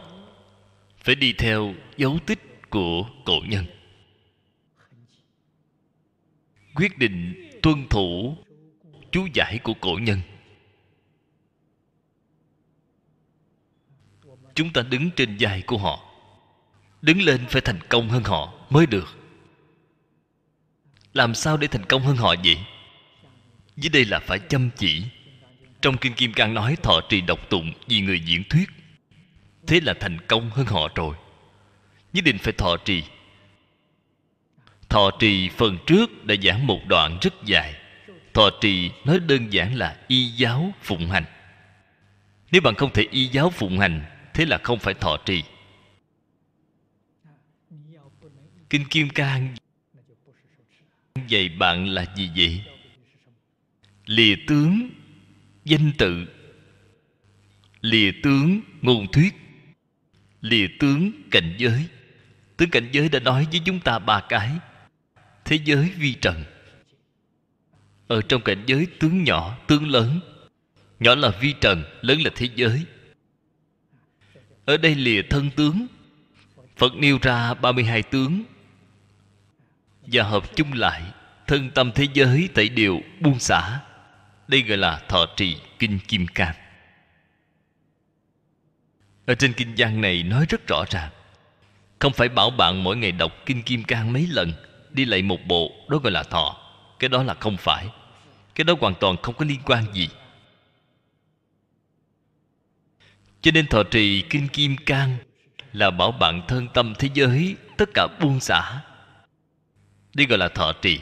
phải đi theo dấu tích của cổ nhân. Quyết định tuân thủ chú giải của cổ nhân. Chúng ta đứng trên vai của họ. Đứng lên phải thành công hơn họ mới được. Làm sao để thành công hơn họ vậy? Dưới đây là phải chăm chỉ. Trong kinh kim cang nói thọ trì độc tụng vì người diễn thuyết. Thế là thành công hơn họ rồi. Nhất định phải thọ trì. Thọ trì phần trước đã giảng một đoạn rất dài. Thọ trì nói đơn giản là y giáo phụng hành. Nếu bạn không thể y giáo phụng hành thế là không phải thọ trì. Kinh kim cang dạy bạn là gì vậy? Lìa tướng danh tự. Lìa tướng ngôn thuyết. Lìa tướng cảnh giới. Tướng cảnh giới đã nói với chúng ta ba cái. Thế giới vi trần. Ở trong cảnh giới tướng nhỏ, tướng lớn. Nhỏ là vi trần, lớn là thế giới ở đây lìa thân tướng. Phật nêu ra 32 tướng. Và hợp chung lại, thân tâm thế giới tẩy đều, buông xả. Đây gọi là thọ trì kinh kim cang. Ở trên kinh văn này nói rất rõ ràng. Không phải bảo bạn mỗi ngày đọc kinh kim cang mấy lần, đi lại một bộ, đó gọi là thọ. Cái đó là không phải. Cái đó hoàn toàn không có liên quan gì. Cho nên thọ trì kinh kim cang là bảo bạn thân tâm thế giới, tất cả buông xả. Đây gọi là thọ trì.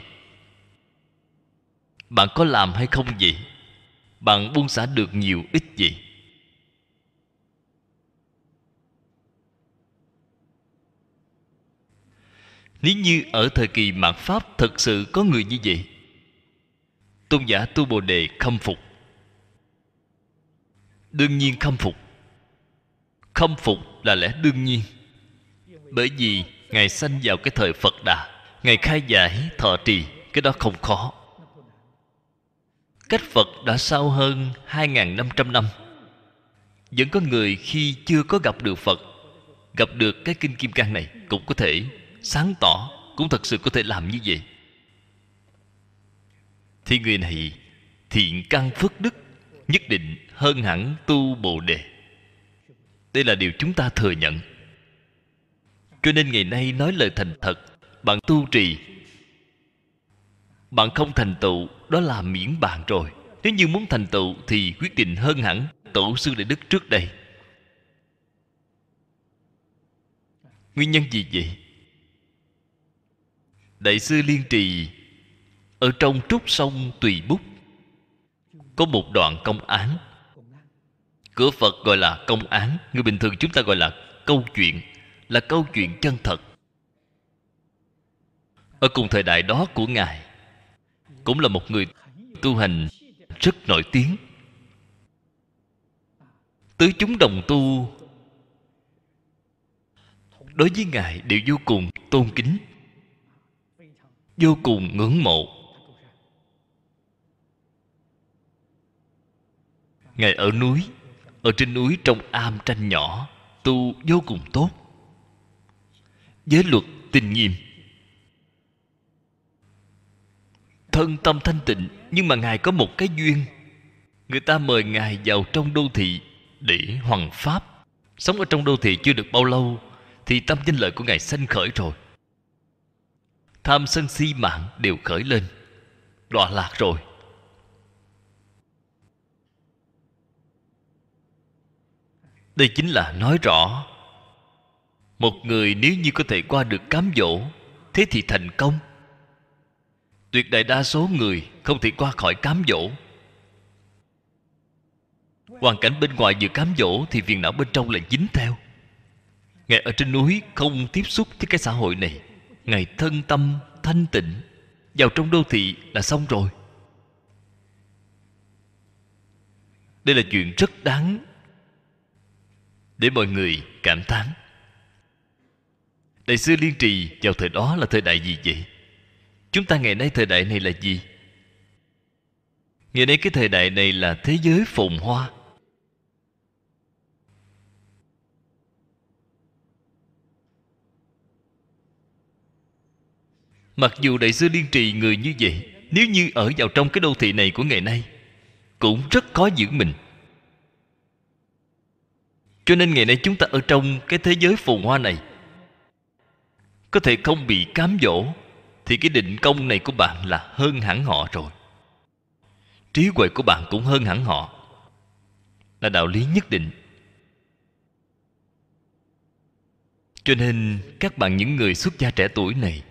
Bạn có làm hay không vậy? Bạn buông xả được nhiều ít gì nếu như ở thời kỳ mạt pháp thực sự có người như vậy, tôn giả tu bồ đề khâm phục. Đương nhiên khâm phục khâm phục là lẽ đương nhiên. Bởi vì ngài sanh vào cái thời phật đà, ngài khai giải thọ trì, cái đó không khó. Cách phật đã sau hơn 2.500 năm. Vẫn có người khi chưa có gặp được phật, gặp được cái kinh kim cang này cũng có thể sáng tỏ, cũng thật sự có thể làm như vậy. Thì người này thiện căn phước đức, nhất định hơn hẳn tu bồ đề đây là điều chúng ta thừa nhận. Cho nên ngày nay nói lời thành thật, bạn tu trì. Bạn không thành tựu, đó là miễn bàn rồi. Nếu như muốn thành tựu thì quyết định hơn hẳn tổ sư đại đức trước đây. Nguyên nhân gì vậy? Đại sư liên trì, ở trong trúc sông tùy bút, có một đoạn công án cửa phật gọi là công án, người bình thường chúng ta gọi là câu chuyện, là câu chuyện chân thật. Ở cùng thời đại đó của ngài, cũng là một người tu hành rất nổi tiếng. Tứ chúng đồng tu, đối với ngài đều vô cùng tôn kính, vô cùng ngưỡng mộ. Ngài ở núi ở trên núi trong am tranh nhỏ, tu vô cùng tốt. Giới luật tinh nghiêm. Thân tâm thanh tịnh, nhưng mà ngài có một cái duyên. Người ta mời ngài vào trong đô thị để hoằng pháp. Sống ở trong đô thị chưa được bao lâu, thì tâm danh lợi của ngài sanh khởi rồi. Tham sân si mạng đều khởi lên, đọa lạc rồi. Đây chính là nói rõ. Một người nếu như có thể qua được cám dỗ, thế thì thành công. Tuyệt đại đa số người không thể qua khỏi cám dỗ. Hoàn cảnh bên ngoài vừa cám dỗ thì phiền não bên trong lại dính theo. Ngài ở trên núi không tiếp xúc với cái xã hội này. Ngài thân tâm, thanh tịnh. Vào trong đô thị là xong rồi. Đây là chuyện rất đáng để mọi người cảm thán. Đại sư liên trì vào thời đó là thời đại gì vậy? Chúng ta ngày nay thời đại này là gì? Ngày nay cái thời đại này là thế giới phồn hoa. Mặc dù đại sư liên trì người như vậy, nếu như ở vào trong cái đô thị này của ngày nay, cũng rất khó giữ mình cho nên ngày nay chúng ta ở trong cái thế giới phồn hoa này. Có thể không bị cám dỗ, thì cái định công này của bạn là hơn hẳn họ rồi. Trí huệ của bạn cũng hơn hẳn họ. Là đạo lý nhất định. Cho nên các bạn những người xuất gia trẻ tuổi này,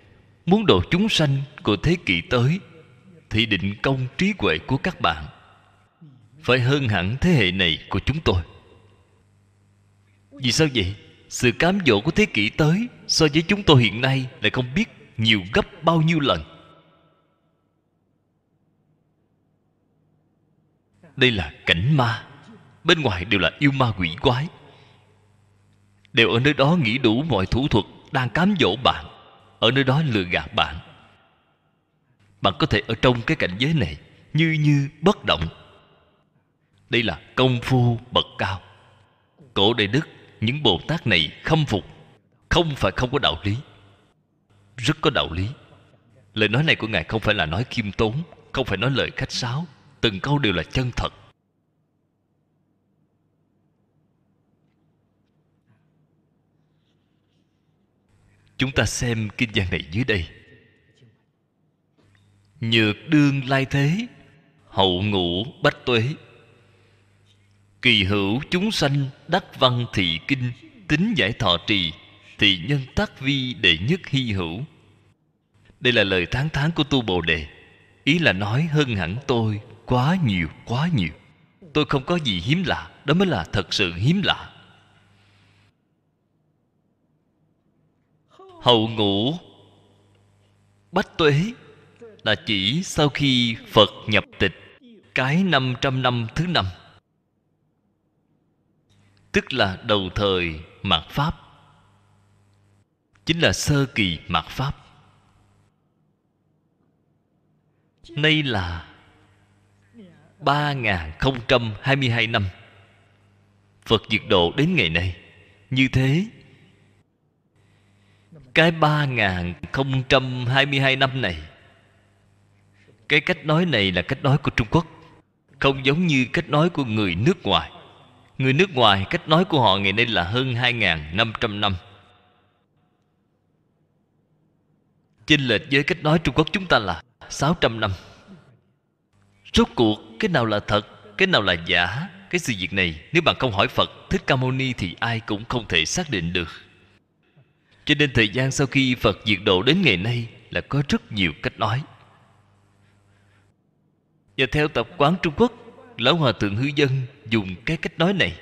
muốn độ chúng sanh của thế kỷ tới, thì định công trí huệ của các bạn phải hơn hẳn thế hệ này của chúng tôi vì sao vậy? Sự cám dỗ của thế kỷ tới so với chúng tôi hiện nay lại không biết nhiều gấp bao nhiêu lần. Đây là cảnh ma. Bên ngoài đều là yêu ma quỷ quái. Đều ở nơi đó nghĩ đủ mọi thủ thuật đang cám dỗ bạn. Ở nơi đó lừa gạt bạn. Bạn có thể ở trong cái cảnh giới này như như bất động. Đây là công phu bậc cao. Cổ đại đức những bồ tát này khâm phục. Không phải không có đạo lý. Rất có đạo lý. Lời nói này của ngài không phải là nói khiêm tốn, không phải nói lời khách sáo. Từng câu đều là chân thật. Chúng ta xem kinh văn này dưới đây. Nhược đương lai thế, hậu ngũ bách tuế kỳ hữu chúng sanh đắc văn thị kinh, tính giải thọ trì, thì nhân tác vi đệ nhất hy hữu. Đây là lời tán thán của tu bồ đề. Ý là nói hơn hẳn tôi quá nhiều quá nhiều. Tôi không có gì hiếm lạ, đó mới là thật sự hiếm lạ. Hậu ngũ bách tuế là chỉ sau khi phật nhập tịch, cái năm trăm năm thứ năm tức là đầu thời mạt pháp. Chính là sơ kỳ mạt pháp. Nay là ba hai mươi hai năm. Phật diệt độ đến ngày nay. Như thế, Cái ba hai mươi hai năm này, Cái cách nói này là cách nói của Trung Quốc, Không giống như cách nói của người nước ngoài. Người nước ngoài cách nói của họ ngày nay là hơn 2.500 năm Chênh lệch với cách nói Trung Quốc chúng ta là 600 năm. Rốt cuộc, cái nào là thật, Cái nào là giả, Cái sự việc này, nếu bạn không hỏi Phật, Thích Ca Mâu Ni thì ai cũng không thể xác định được. Cho nên thời gian sau khi Phật diệt độ đến ngày nay Là có rất nhiều cách nói. Và theo tập quán Trung Quốc Lão Hòa Thượng Hư Dân dùng cái cách nói này.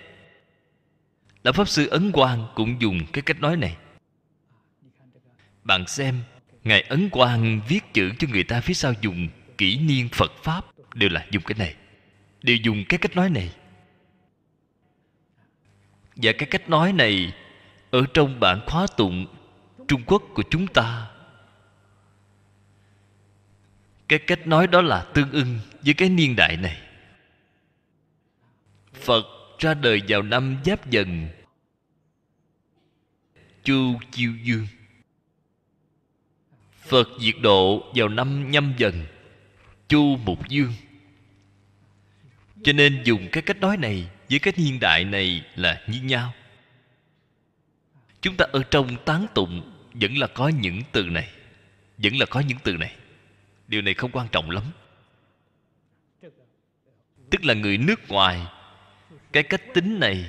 Lão Pháp Sư Ấn Quang cũng dùng cái cách nói này. Bạn xem, Ngài Ấn Quang viết chữ cho người ta phía sau dùng kỷ niên Phật Pháp Đều là dùng cái này, Đều dùng cái cách nói này. Và cái cách nói này Ở trong bản khóa tụng Trung Quốc của chúng ta. Cái cách nói đó là tương ưng với cái niên đại này. Phật ra đời vào năm Giáp Dần. Chu Chiêu Dương. Phật diệt độ vào năm nhâm dần. Chu Mục Dương. Cho nên dùng cái cách nói này Với cách hiện đại này là như nhau. Chúng ta ở trong tán tụng Vẫn là có những từ này, Vẫn là có những từ này. Điều này không quan trọng lắm. Tức là người nước ngoài cái cách tính này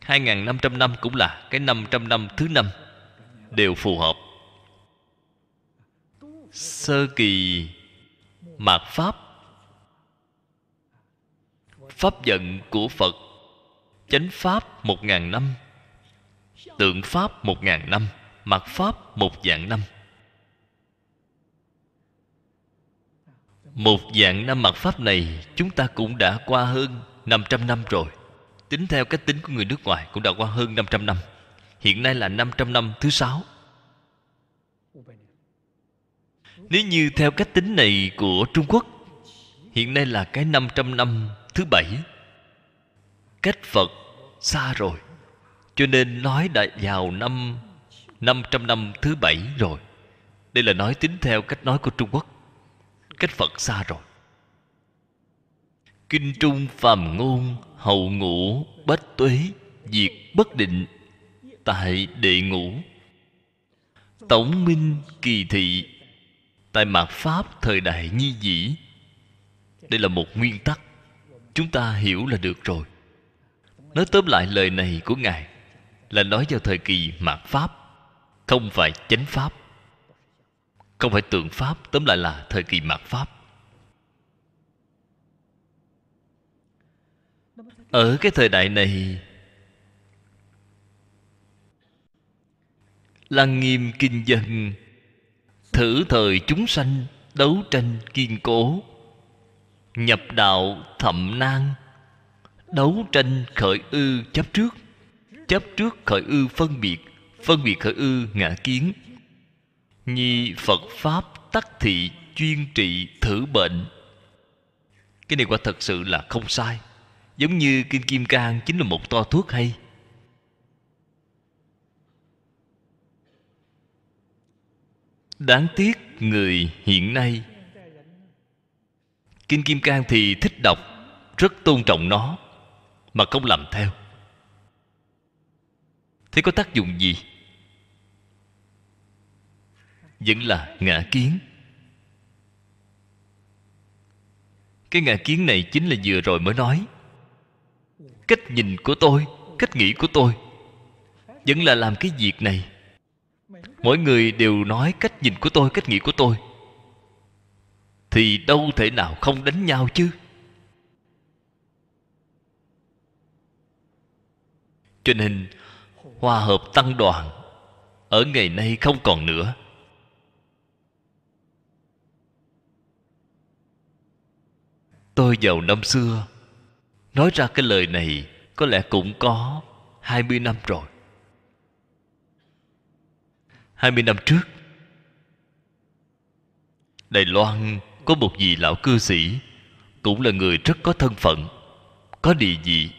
2.500 năm cũng là cái 500 năm thứ năm Đều phù hợp. Sơ kỳ Mạt Pháp Pháp giận của Phật, Chánh Pháp một ngàn năm, Tượng Pháp một ngàn năm, Mạt Pháp một dạng năm. Một dạng năm mạt Pháp này Chúng ta cũng đã qua hơn. 500 năm rồi. Tính theo cách tính của người nước ngoài Cũng đã qua hơn 500 năm. Hiện nay là 500 năm thứ sáu. Nếu như theo cách tính này của Trung Quốc, Hiện nay là cái 500 năm thứ bảy. Cách Phật xa rồi, Cho nên nói đã vào năm 500 năm thứ bảy rồi. Đây là nói tính theo cách nói của Trung Quốc. Cách Phật xa rồi. Kinh trung phàm ngôn Hậu ngũ bách tuế Diệt bất định Tại đệ ngũ. Tổng minh kỳ thị Tại mạt Pháp thời đại nhi dĩ. Đây là một nguyên tắc. Chúng ta hiểu là được rồi. Nói tóm lại lời này của Ngài Là nói vào thời kỳ mạt Pháp, Không phải chánh Pháp. Không phải tượng Pháp, Tóm lại là thời kỳ mạt Pháp. Ở cái thời đại này lăng nghiêm kinh dân. Thử thời chúng sanh đấu tranh kiên cố, nhập đạo thậm nan đấu tranh khởi ư chấp trước chấp trước khởi ư phân biệt phân biệt khởi ư ngã kiến. Nhi phật pháp tắc thị chuyên trị thử bệnh. Cái này quả thật sự là không sai. Giống như Kinh Kim Cang chính là một toa thuốc hay. Đáng tiếc người hiện nay. Kinh Kim Cang thì thích đọc Rất tôn trọng nó, Mà không làm theo. Thế có tác dụng gì? Vẫn là ngã kiến. Cái ngã kiến này chính là vừa rồi mới nói cách nhìn của tôi, cách nghĩ của tôi. Vẫn là làm cái việc này. Mỗi người đều nói cách nhìn của tôi, cách nghĩ của tôi. Thì đâu thể nào không đánh nhau chứ? Cho nên hòa hợp tăng đoàn ở ngày nay không còn nữa. Tôi vào năm xưa Nói ra cái lời này, Có lẽ cũng có 20 năm rồi. 20 năm trước, Đài Loan có một vị lão cư sĩ, Cũng là người rất có thân phận, Có địa vị.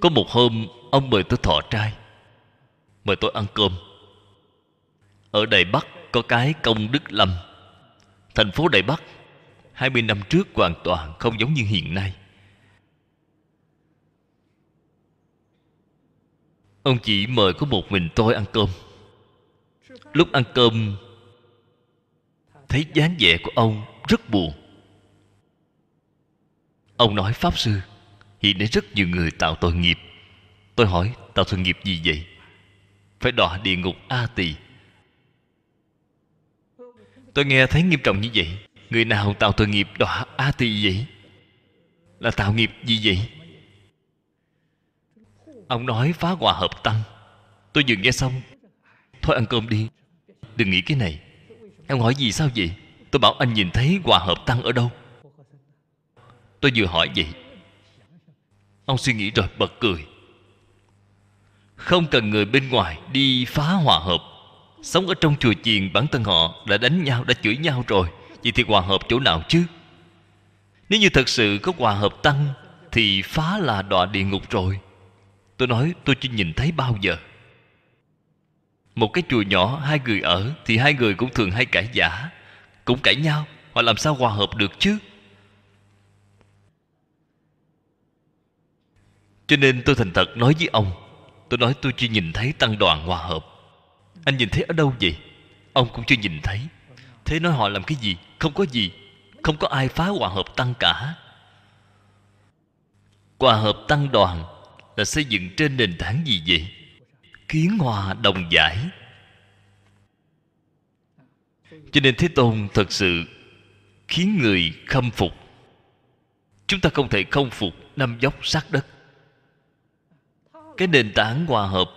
Có một hôm, ông mời tôi thọ trai, Mời tôi ăn cơm. Ở Đài Bắc có cái công Đức Lâm Thành phố Đài Bắc 20 năm trước hoàn toàn không giống như hiện nay. Ông chỉ mời có một mình tôi ăn cơm. Lúc ăn cơm, thấy dáng vẻ của ông rất buồn. Ông nói, pháp sư, hiện nay rất nhiều người tạo tội nghiệp. Tôi hỏi, tạo tội nghiệp gì vậy? Phải đọa địa ngục a tỳ tôi nghe thấy nghiêm trọng như vậy. Người nào tạo tội nghiệp đọa a tỳ vậy? Là tạo nghiệp gì vậy? Ông nói phá hòa hợp tăng. Tôi vừa nghe xong. Thôi ăn cơm đi. Đừng nghĩ cái này. Em hỏi gì sao vậy? Tôi bảo anh nhìn thấy hòa hợp tăng ở đâu. Tôi vừa hỏi vậy. Ông suy nghĩ rồi bật cười. Không cần người bên ngoài đi phá hòa hợp. Sống ở trong chùa chiền, bản thân họ đã đánh nhau, đã chửi nhau rồi. Vậy thì hòa hợp chỗ nào chứ? Nếu như thật sự có hòa hợp tăng, thì phá là đọa địa ngục rồi tôi nói tôi chưa nhìn thấy bao giờ. Một cái chùa nhỏ, hai người ở thì hai người cũng thường hay cãi giả cũng cãi nhau, họ làm sao hòa hợp được chứ? Cho nên tôi thành thật nói với ông, tôi nói tôi chưa nhìn thấy tăng đoàn hòa hợp. Anh nhìn thấy ở đâu vậy? Ông cũng chưa nhìn thấy. Thế nói họ làm cái gì? Không có gì. Không có ai phá hòa hợp tăng cả. Hòa hợp tăng đoàn là xây dựng trên nền tảng gì vậy? Kiến hòa đồng giải. Cho nên thế tôn thật sự khiến người khâm phục. Chúng ta không thể không phục năm dốc sát đất. Cái nền tảng hòa hợp,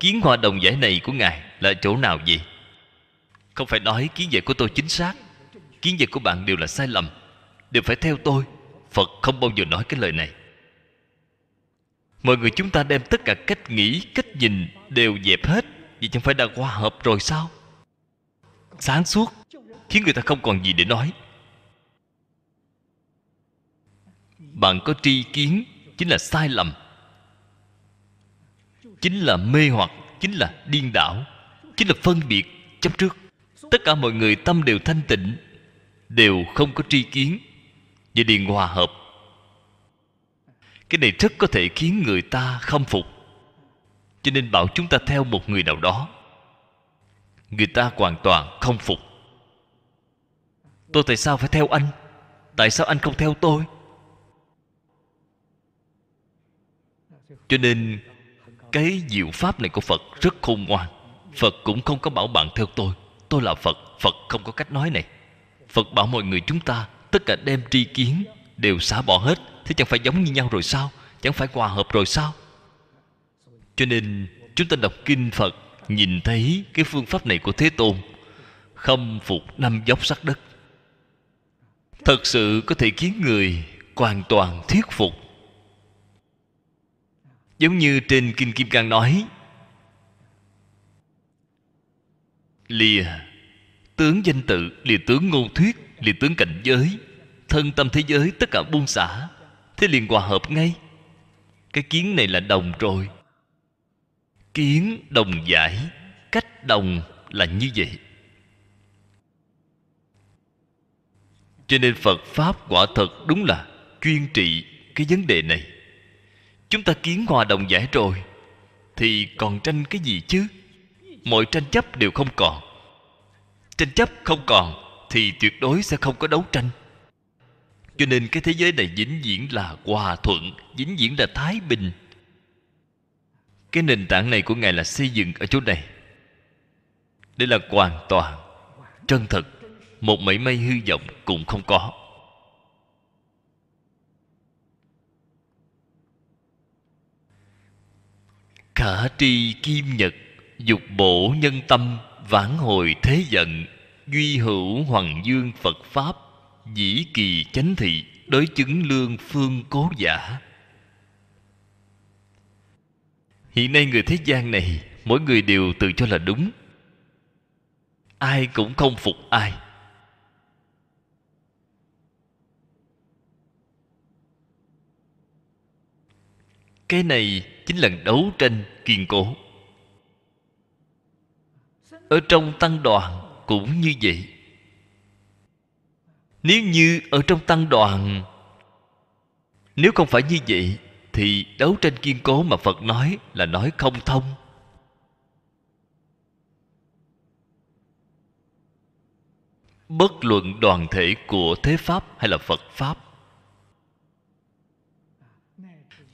kiến hòa đồng giải này của ngài là chỗ nào vậy? Không phải nói kiến giải của tôi chính xác, kiến giải của bạn đều là sai lầm, đều phải theo tôi. Phật không bao giờ nói cái lời này mọi người chúng ta đem tất cả cách nghĩ, cách nhìn đều dẹp hết. Vậy chẳng phải đã hòa hợp rồi sao? Sáng suốt, khiến người ta không còn gì để nói. Bạn có tri kiến, chính là sai lầm. Chính là mê hoặc, chính là điên đảo, chính là phân biệt, chấp trước. Tất cả mọi người tâm đều thanh tịnh, đều không có tri kiến. Và điền hòa hợp cái này rất có thể khiến người ta khâm phục. Cho nên bảo chúng ta theo một người nào đó, người ta hoàn toàn không phục. Tôi tại sao phải theo anh? Tại sao anh không theo tôi? Cho nên cái diệu pháp này của phật rất khôn ngoan. Phật cũng không có bảo bạn theo tôi. Tôi là phật phật không có cách nói này. Phật bảo mọi người chúng ta tất cả đem tri kiến đều xả bỏ hết thế chẳng phải giống như nhau rồi sao? Chẳng phải hòa hợp rồi sao? Cho nên, chúng ta đọc kinh phật, nhìn thấy cái phương pháp này của thế tôn, khâm phục năm dốc sắc đất. Thật sự có thể khiến người hoàn toàn thuyết phục. Giống như trên kinh kim cang nói, lìa, tướng danh tự, lìa tướng ngôn thuyết, lìa tướng cảnh giới, thân tâm thế giới, tất cả buông xả thế liền hòa hợp ngay. Cái kiến này là đồng rồi. Kiến đồng giải, cách đồng là như vậy. Cho nên phật pháp quả thật đúng là chuyên trị cái vấn đề này. Chúng ta kiến hòa đồng giải rồi, thì còn tranh cái gì chứ? Mọi tranh chấp đều không còn. Tranh chấp không còn thì tuyệt đối sẽ không có đấu tranh cho nên cái thế giới này vĩnh viễn là hòa thuận, vĩnh viễn là thái bình. Cái nền tảng này của ngài là xây dựng ở chỗ này. Đây là hoàn toàn chân thật. Một mảy may hư vọng cũng không có. Khả tri kim nhật, dục bổ nhân tâm vãn hồi thế giận, duy hữu hoàng dương phật pháp dĩ kỳ chánh thị, đối chứng lương phương cố giả. Hiện nay người thế gian này, mỗi người đều tự cho là đúng. Ai cũng không phục ai. Cái này chính là đấu tranh kiên cố. Ở trong tăng đoàn cũng như vậy nếu như ở trong tăng đoàn, nếu không phải như vậy, thì đấu tranh kiên cố mà phật nói là nói không thông. Bất luận đoàn thể của thế pháp hay là phật pháp,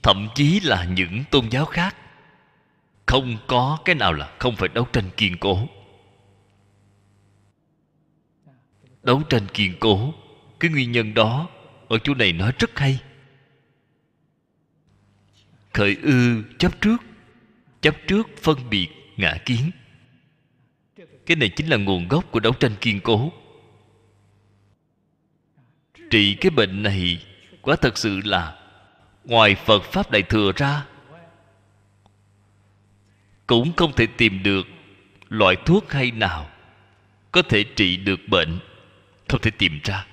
thậm chí là những tôn giáo khác, không có cái nào là không phải đấu tranh kiên cố. Đấu tranh kiên cố. Cái nguyên nhân đó ở chỗ này nói rất hay. Khởi ư, chấp trước. Chấp trước phân biệt, ngã kiến. Cái này chính là nguồn gốc của đấu tranh kiên cố. Trị cái bệnh này, quả thật sự là ngoài phật pháp đại thừa ra. Cũng không thể tìm được loại thuốc hay nào có thể trị được bệnh không thể tìm ra.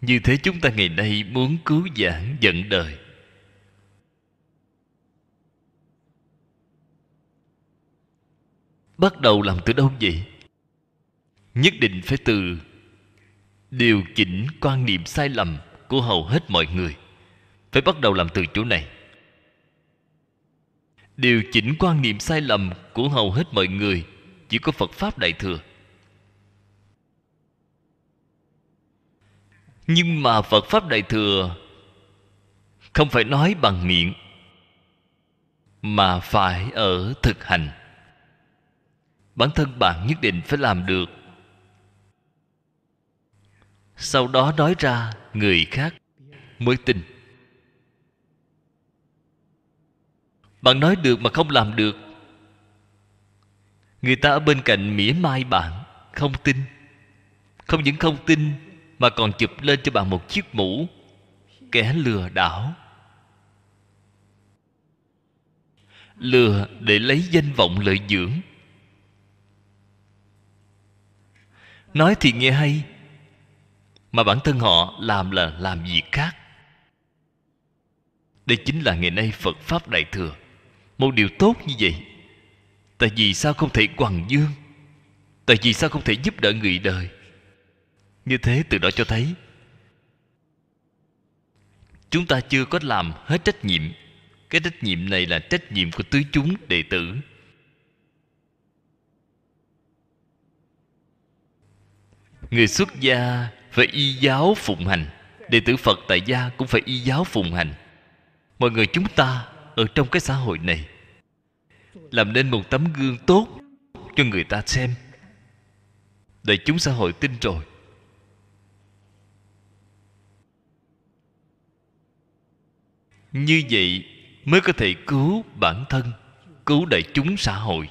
Như thế chúng ta ngày nay muốn cứu giảng dẫn đời. Bắt đầu làm từ đâu vậy? Nhất định phải từ điều chỉnh quan niệm sai lầm của hầu hết mọi người. Phải bắt đầu làm từ chỗ này. Điều chỉnh quan niệm sai lầm của hầu hết mọi người chỉ có phật pháp đại thừa. Nhưng mà phật pháp đại thừa không phải nói bằng miệng, mà phải ở thực hành. Bản thân bạn nhất định phải làm được. Sau đó nói ra người khác mới tin. Bạn nói được mà không làm được. Người ta ở bên cạnh mỉa mai bạn, không tin. Không những không tin, mà còn chụp lên cho bạn một chiếc mũ, kẻ lừa đảo. Lừa để lấy danh vọng lợi dưỡng. Nói thì nghe hay mà bản thân họ làm là làm việc khác. Đây chính là ngày nay phật pháp đại thừa. Một điều tốt như vậy. Tại vì sao không thể quằn dương? Tại vì sao không thể giúp đỡ người đời? Như thế từ đó cho thấy, chúng ta chưa có làm hết trách nhiệm. Cái trách nhiệm này là trách nhiệm của tứ chúng đệ tử. Người xuất gia phải y giáo phụng hành. Đệ tử phật tại gia cũng phải y giáo phụng hành. Mọi người chúng ta ở trong cái xã hội này, làm nên một tấm gương tốt cho người ta xem. Để chúng xã hội tin rồi. Như vậy mới có thể cứu bản thân, cứu đại chúng xã hội.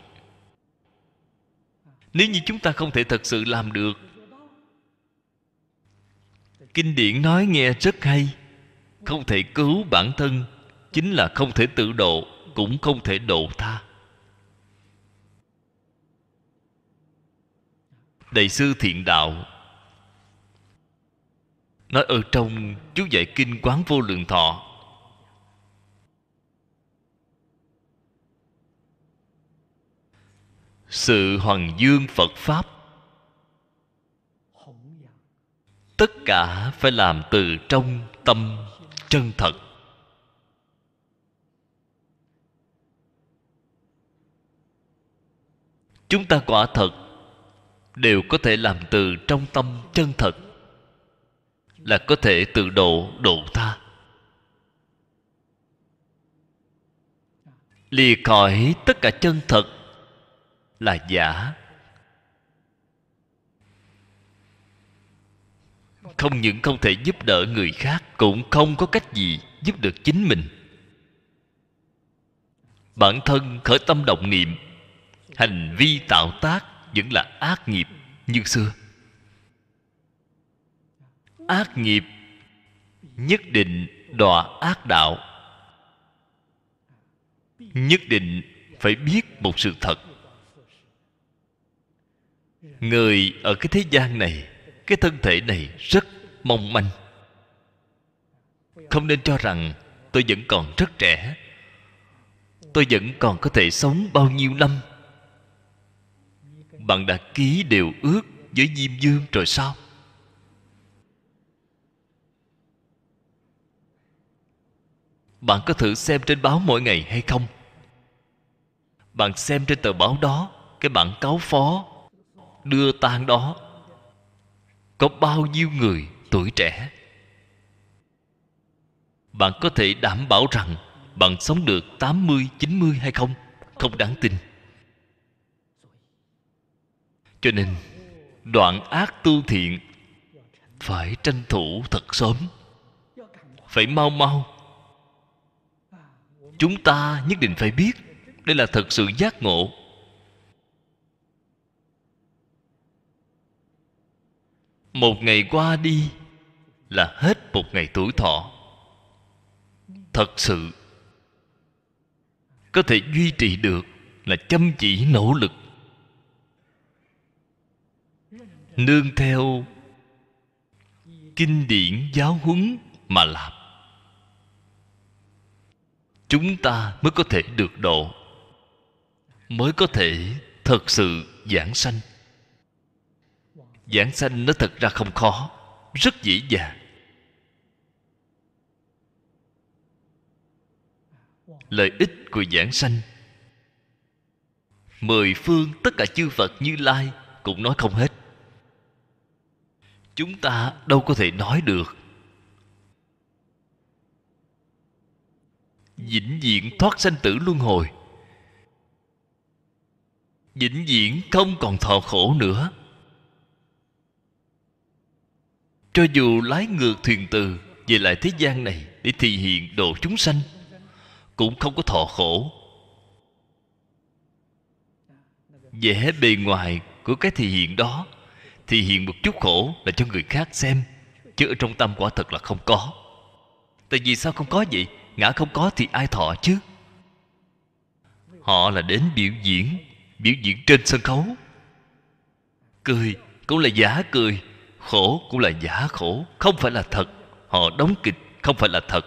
Nếu như chúng ta không thể thật sự làm được kinh điển nói nghe rất hay. Không thể cứu bản thân, chính là không thể tự độ, cũng không thể độ tha. Đại sư thiện đạo nói ở trong chú dạy kinh quán vô lượng thọ, sự hoàng dương phật pháp tất cả phải làm từ trong tâm chân thật. Chúng ta quả thật đều có thể làm từ trong tâm chân thật là có thể tự độ độ tha. Lìa khỏi tất cả chân thật là giả. Không những không thể giúp đỡ người khác, cũng không có cách gì giúp được chính mình. Bản thân khởi tâm động niệm, hành vi tạo tác vẫn là ác nghiệp như xưa. Ác nghiệp nhất định đọa ác đạo. Nhất định phải biết một sự thật. Người ở cái thế gian này cái thân thể này rất mong manh. Không nên cho rằng tôi vẫn còn rất trẻ. Tôi vẫn còn có thể sống bao nhiêu năm. Bạn đã ký điều ước với diêm dương rồi sao? Bạn có thử xem trên báo mỗi ngày hay không? Bạn xem trên tờ báo đó, cái bản cáo phó đưa tang đó có bao nhiêu người tuổi trẻ bạn có thể đảm bảo rằng bạn sống được 80, 90 hay không? Không đáng tin. Cho nên, đoạn ác tu thiện phải tranh thủ thật sớm. Phải mau mau. Chúng ta nhất định phải biết đây là thật sự giác ngộ. Một ngày qua đi là hết một ngày tuổi thọ. Thật sự, có thể duy trì được là chăm chỉ nỗ lực. Nương theo kinh điển giáo huấn mà làm. Chúng ta mới có thể được độ, mới có thể thật sự giảng sanh giảng sanh nó thật ra không khó, rất dễ dàng. Lợi ích của giảng sanh. Mười phương tất cả chư phật như lai cũng nói không hết. Chúng ta đâu có thể nói được. Vĩnh viễn thoát sanh tử luân hồi. Vĩnh viễn không còn thọ khổ nữa. Cho dù lái ngược thuyền từ về lại thế gian này để thị hiện độ chúng sanh, cũng không có thọ khổ. Vẻ bề ngoài của cái thị hiện đó thì hiện một chút khổ là cho người khác xem, chứ ở trong tâm quả thật là không có. Tại vì sao không có vậy? Ngã không có thì ai thọ chứ? Họ là đến biểu diễn biểu diễn trên sân khấu. Cười cũng là giả cười khổ cũng là giả khổ, không phải là thật. Họ đóng kịch không phải là thật.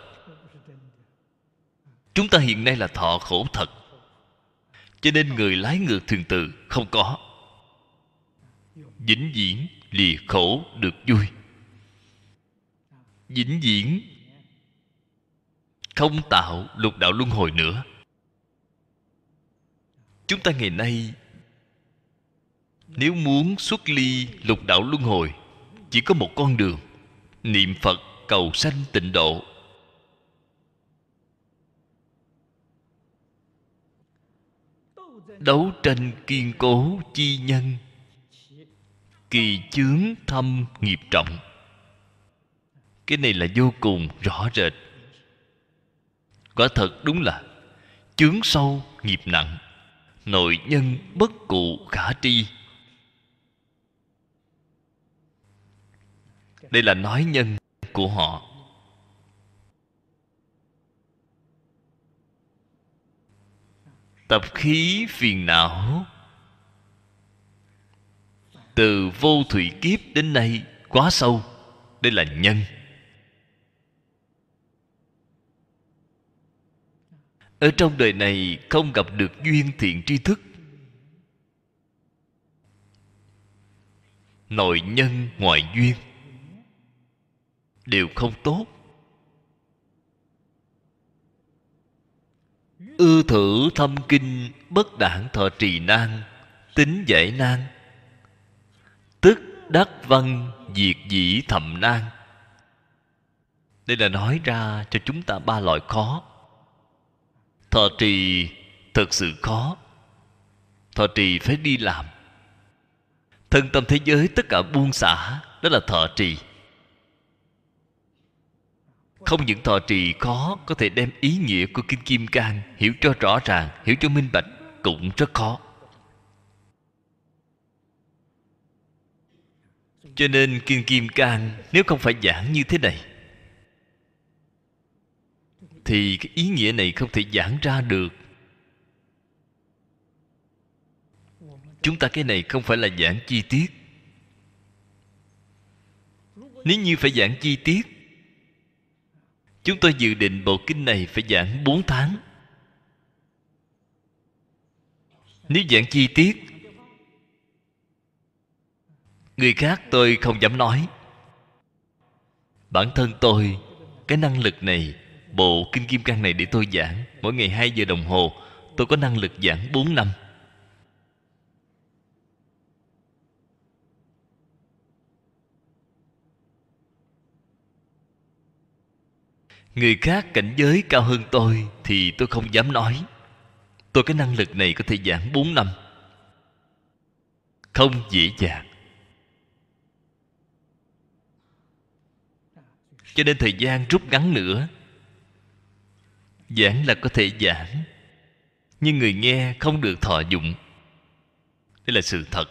Chúng ta hiện nay là thọ khổ thật. Cho nên người lái ngược thường tự không có. Vĩnh viễn lìa khổ được vui. Vĩnh viễn không tạo lục đạo luân hồi nữa. Chúng ta ngày nay nếu muốn xuất ly lục đạo luân hồi chỉ có một con đường, niệm phật cầu sanh tịnh độ. Đấu tranh kiên cố chi nhân, kỳ chướng thâm nghiệp trọng. Cái này là vô cùng rõ rệt. Quả thật đúng là chướng sâu nghiệp nặng, nội nhân bất cụ khả tri. Đây là nói nhân của họ. Tập khí phiền não. Từ vô thủy kiếp đến nay quá sâu. Đây là nhân. Ở trong đời này không gặp được duyên thiện tri thức. Nội nhân ngoại duyên đều không tốt. Ư thử thâm kinh bất đảng thọ trì nan, tính giải nan. Tức đắc văn diệt dĩ thầm nan. Đây là nói ra cho chúng ta ba loại khó. Thọ trì thật sự khó. Thọ trì phải đi làm. Thân tâm thế giới tất cả buông xả, đó là thọ trì không những thọ trì khó, có thể đem ý nghĩa của kinh kim cang hiểu cho rõ ràng, hiểu cho minh bạch cũng rất khó. Cho nên kinh kim cang, nếu không phải giảng như thế này, thì cái ý nghĩa này không thể giảng ra được. Chúng ta cái này không phải là giảng chi tiết. Nếu như phải giảng chi tiết Chúng tôi dự định bộ kinh này phải giảng 4 tháng. Nếu giảng chi tiết, Người khác tôi không dám nói. Bản thân tôi, Cái năng lực này, bộ kinh kim cang này để tôi giảng, mỗi ngày 2 giờ đồng hồ, tôi có năng lực giảng 4 năm. Người khác cảnh giới cao hơn tôi thì tôi không dám nói. Tôi cái năng lực này có thể giảng 4 năm. Không dễ dàng. Cho nên thời gian rút ngắn nữa. Giảng là có thể giảng, nhưng người nghe không được thọ dụng. Đây là sự thật.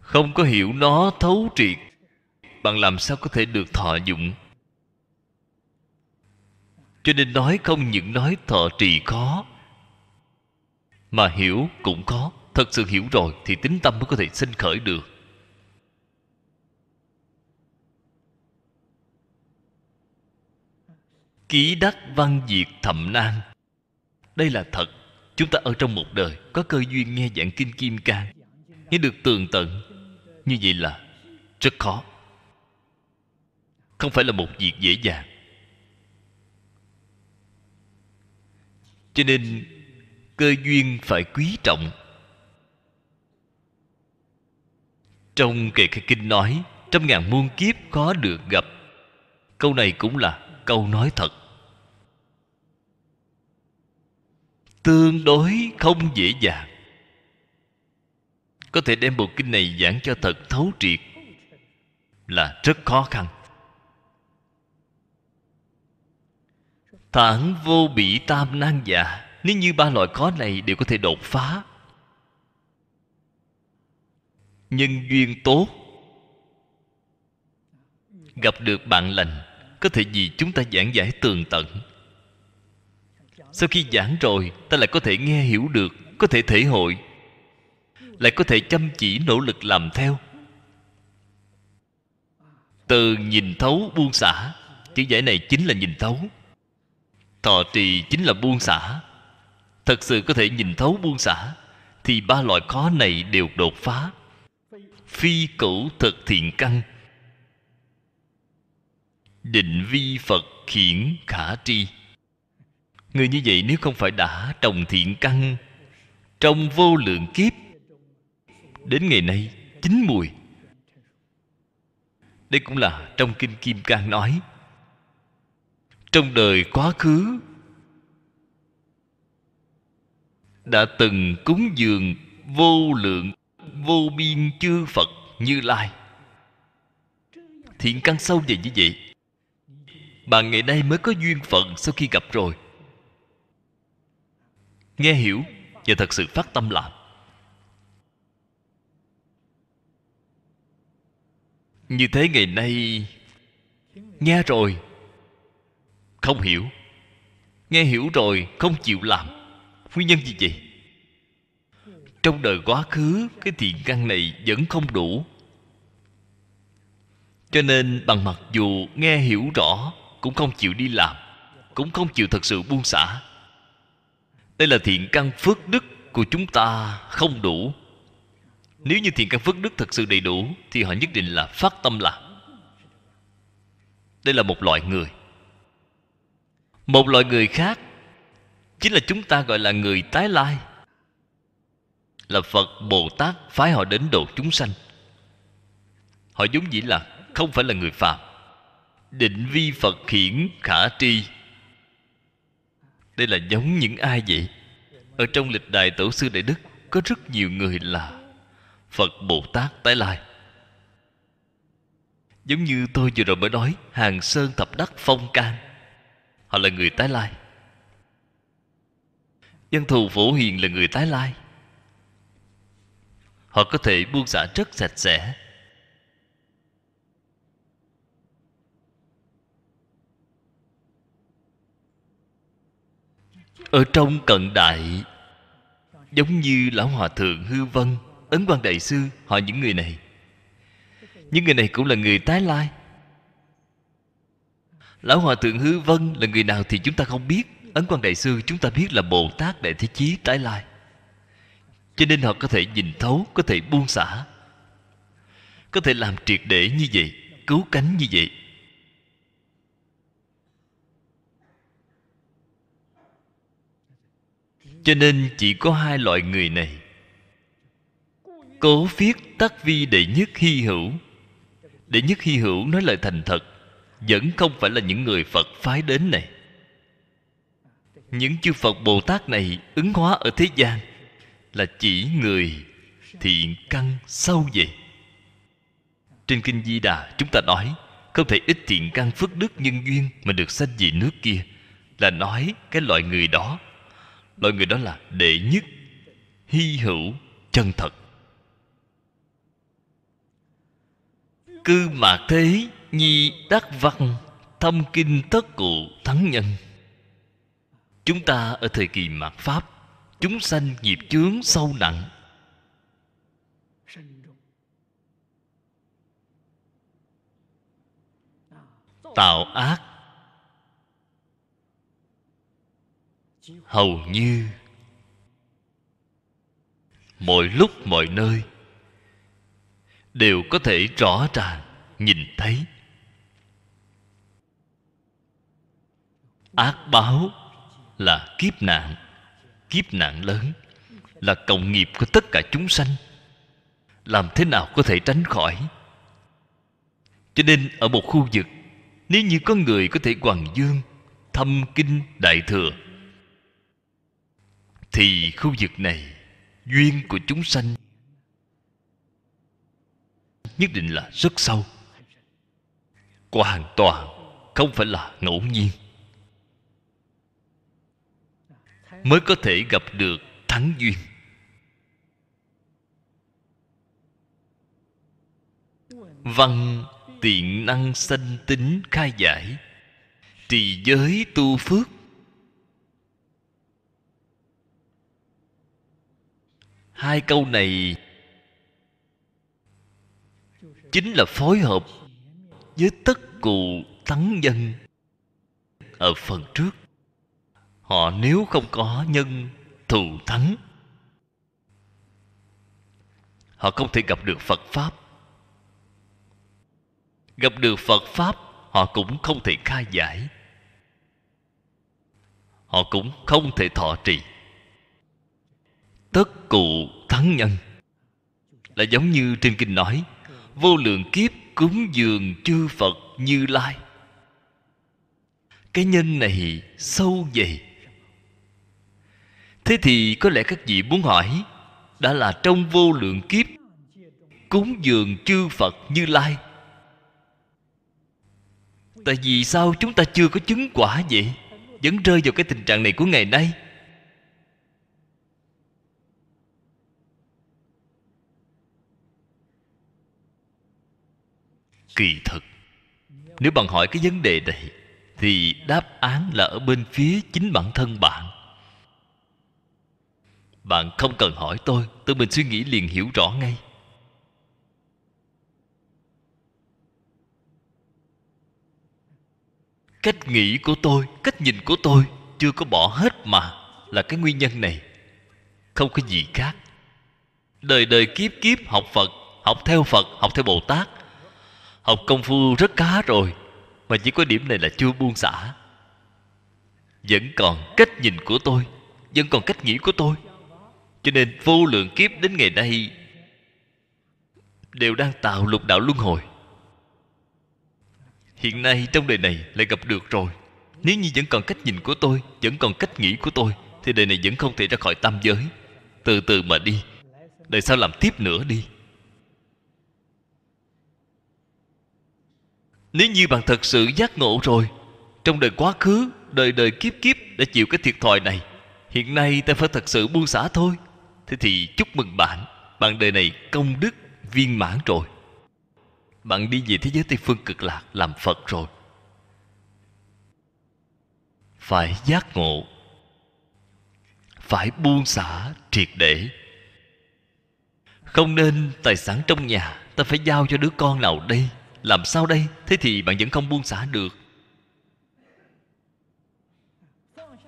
Không có hiểu nó thấu triệt bạn làm sao có thể được thọ dụng? Cho nên nói không những nói thọ trì khó, mà hiểu cũng khó thật sự hiểu rồi thì tính tâm mới có thể sinh khởi được. Ký đắc văn diệt thậm nan đây là thật. Chúng ta ở trong một đời có cơ duyên nghe giảng kinh kim cang. Nghe được tường tận, như vậy là rất khó không phải là một việc dễ dàng. Cho nên, cơ duyên phải quý trọng. Trong kệ khai kinh nói, trăm ngàn muôn kiếp khó được gặp. Câu này cũng là câu nói thật. Tương đối không dễ dàng. Có thể đem bộ kinh này giảng cho thật thấu triệt là rất khó khăn. Thản vô bị tam nan giả nếu như ba loại khó này đều có thể đột phá. Nhân duyên tốt. Gặp được bạn lành, có thể vì chúng ta giảng giải tường tận. Sau khi giảng rồi, ta lại có thể nghe hiểu được, có thể thể hội. Lại có thể chăm chỉ nỗ lực làm theo. Từ nhìn thấu buông xả. Chữ giải này chính là nhìn thấu thọ trì chính là buông xả. Thật sự có thể nhìn thấu buông xả, thì ba loại khó này đều đột phá. Phi cửu thực thiện căn. Định vi phật khiển khả tri. Người như vậy nếu không phải đã trồng thiện căn, trong vô lượng kiếp, đến ngày nay, chín mùi. Đây cũng là trong kinh kim cang nói trong đời quá khứ, đã từng cúng dường vô lượng, vô biên chư phật như lai. Thiện căn sâu về như vậy bạn ngày nay mới có duyên phận sau khi gặp rồi. Nghe hiểu và thật sự phát tâm làm. Như thế ngày nay, nghe rồi không hiểu. Nghe hiểu rồi không chịu làm. Nguyên nhân gì vậy trong đời quá khứ, cái thiện căn này vẫn không đủ. Cho nên bằng mặc dù nghe hiểu rõ, cũng không chịu đi làm, cũng không chịu thật sự buông xả. Đây là thiện căn phước đức của chúng ta không đủ. Nếu như thiện căn phước đức thật sự đầy đủ, thì họ nhất định là phát tâm làm. Đây là một loại người một loại người khác chính là chúng ta gọi là người tái lai. Là phật bồ tát phái họ đến độ chúng sanh. Họ giống dĩ là không phải là người phàm. Định vi phật hiển khả tri. Đây là giống những ai vậy? Ở trong lịch đại tổ sư đại đức có rất nhiều người là phật bồ tát tái lai. Giống như tôi vừa rồi mới nói, hàng sơn thập đắc phong can họ là người tái lai. Dân thù phổ hiền là người tái lai. Họ có thể buông xả rất sạch sẽ. Ở trong cận đại, giống như lão hòa thượng hư vân, ấn quan đại sư, họ những người này. Những người này cũng là người tái lai. Lão Hòa Thượng Hư Vân là người nào thì chúng ta không biết. Ấn Quang Đại Sư chúng ta biết là Bồ Tát Đại Thế Chí tái lai. Cho nên họ có thể nhìn thấu, có thể buông xả Có thể làm triệt để như vậy, cứu cánh như vậy. Cho nên chỉ có hai loại người này. Cố viết tắc vi đệ nhất hy hữu. Đệ nhất hy hữu nói lời thành thật vẫn không phải là những người phật phái đến này. Những chư phật bồ tát này ứng hóa ở thế gian là chỉ người thiện căn sâu vậy trên kinh di đà chúng ta nói, không thể ít thiện căn phước đức nhân duyên mà được sanh về nước kia, là nói cái loại người đó. Loại người đó là đệ nhất, hy hữu, chân thật. Cư mạc thế nhi đắc văn, thâm kinh tất cụ thắng nhân. Chúng ta ở thời kỳ mạt pháp, chúng sanh nghiệp chướng sâu nặng. Tạo ác. Hầu như, mọi lúc mọi nơi, đều có thể rõ ràng nhìn thấy. Ác báo là kiếp nạn. Kiếp nạn lớn là cộng nghiệp của tất cả chúng sanh. Làm thế nào có thể tránh khỏi? Cho nên ở một khu vực, nếu như có người có thể hoàng dương, thâm kinh đại thừa, thì khu vực này duyên của chúng sanh nhất định là rất sâu. Hoàn toàn không phải là ngẫu nhiên. Mới có thể gặp được thắng duyên. Văn tiện năng sanh tính khai giải, trì giới tu phước. Hai câu này chính là phối hợp với tất cụ thắng nhân ở phần trước họ nếu không có nhân thù thắng, họ không thể gặp được phật pháp. Gặp được phật pháp, họ cũng không thể khai giải. Họ cũng không thể thọ trì. Tất cụ thắng nhân là giống như trên kinh nói, vô lượng kiếp cúng dường chư phật như lai. Cái nhân này sâu dày thế thì có lẽ các vị muốn hỏi, đã là trong vô lượng kiếp, cúng dường chư phật như lai. Tại vì sao chúng ta chưa có chứng quả vậy? Vẫn rơi vào cái tình trạng này của ngày nay. Kỳ thực, nếu bạn hỏi cái vấn đề này, thì đáp án là ở bên phía chính bản thân bạn bạn không cần hỏi tôi tự mình suy nghĩ liền hiểu rõ ngay. Cách nghĩ của tôi, cách nhìn của tôi chưa có bỏ hết mà là cái nguyên nhân này. Không có gì khác. Đời đời kiếp kiếp học phật, học theo phật, học theo bồ tát. Học công phu rất cá rồi, mà chỉ có điểm này là chưa buông xả. Vẫn còn cách nhìn của tôi, vẫn còn cách nghĩ của tôi cho nên vô lượng kiếp đến ngày nay đều đang tạo lục đạo luân hồi. Hiện nay trong đời này lại gặp được rồi. Nếu như vẫn còn cách nhìn của tôi, vẫn còn cách nghĩ của tôi, thì đời này vẫn không thể ra khỏi tam giới. Từ từ mà đi. Đời sau làm tiếp nữa đi. Nếu như bạn thật sự giác ngộ rồi, trong đời quá khứ, đời đời kiếp kiếp đã chịu cái thiệt thòi này, hiện nay ta phải thật sự buông xả thôi thế thì chúc mừng bạn. Bạn đời này công đức, viên mãn rồi. Bạn đi về thế giới tây phương cực lạc làm phật rồi. Phải giác ngộ. Phải buông xả triệt để. Không nên tài sản trong nhà, ta phải giao cho đứa con nào đây? Làm sao đây? Thế thì bạn vẫn không buông xả được.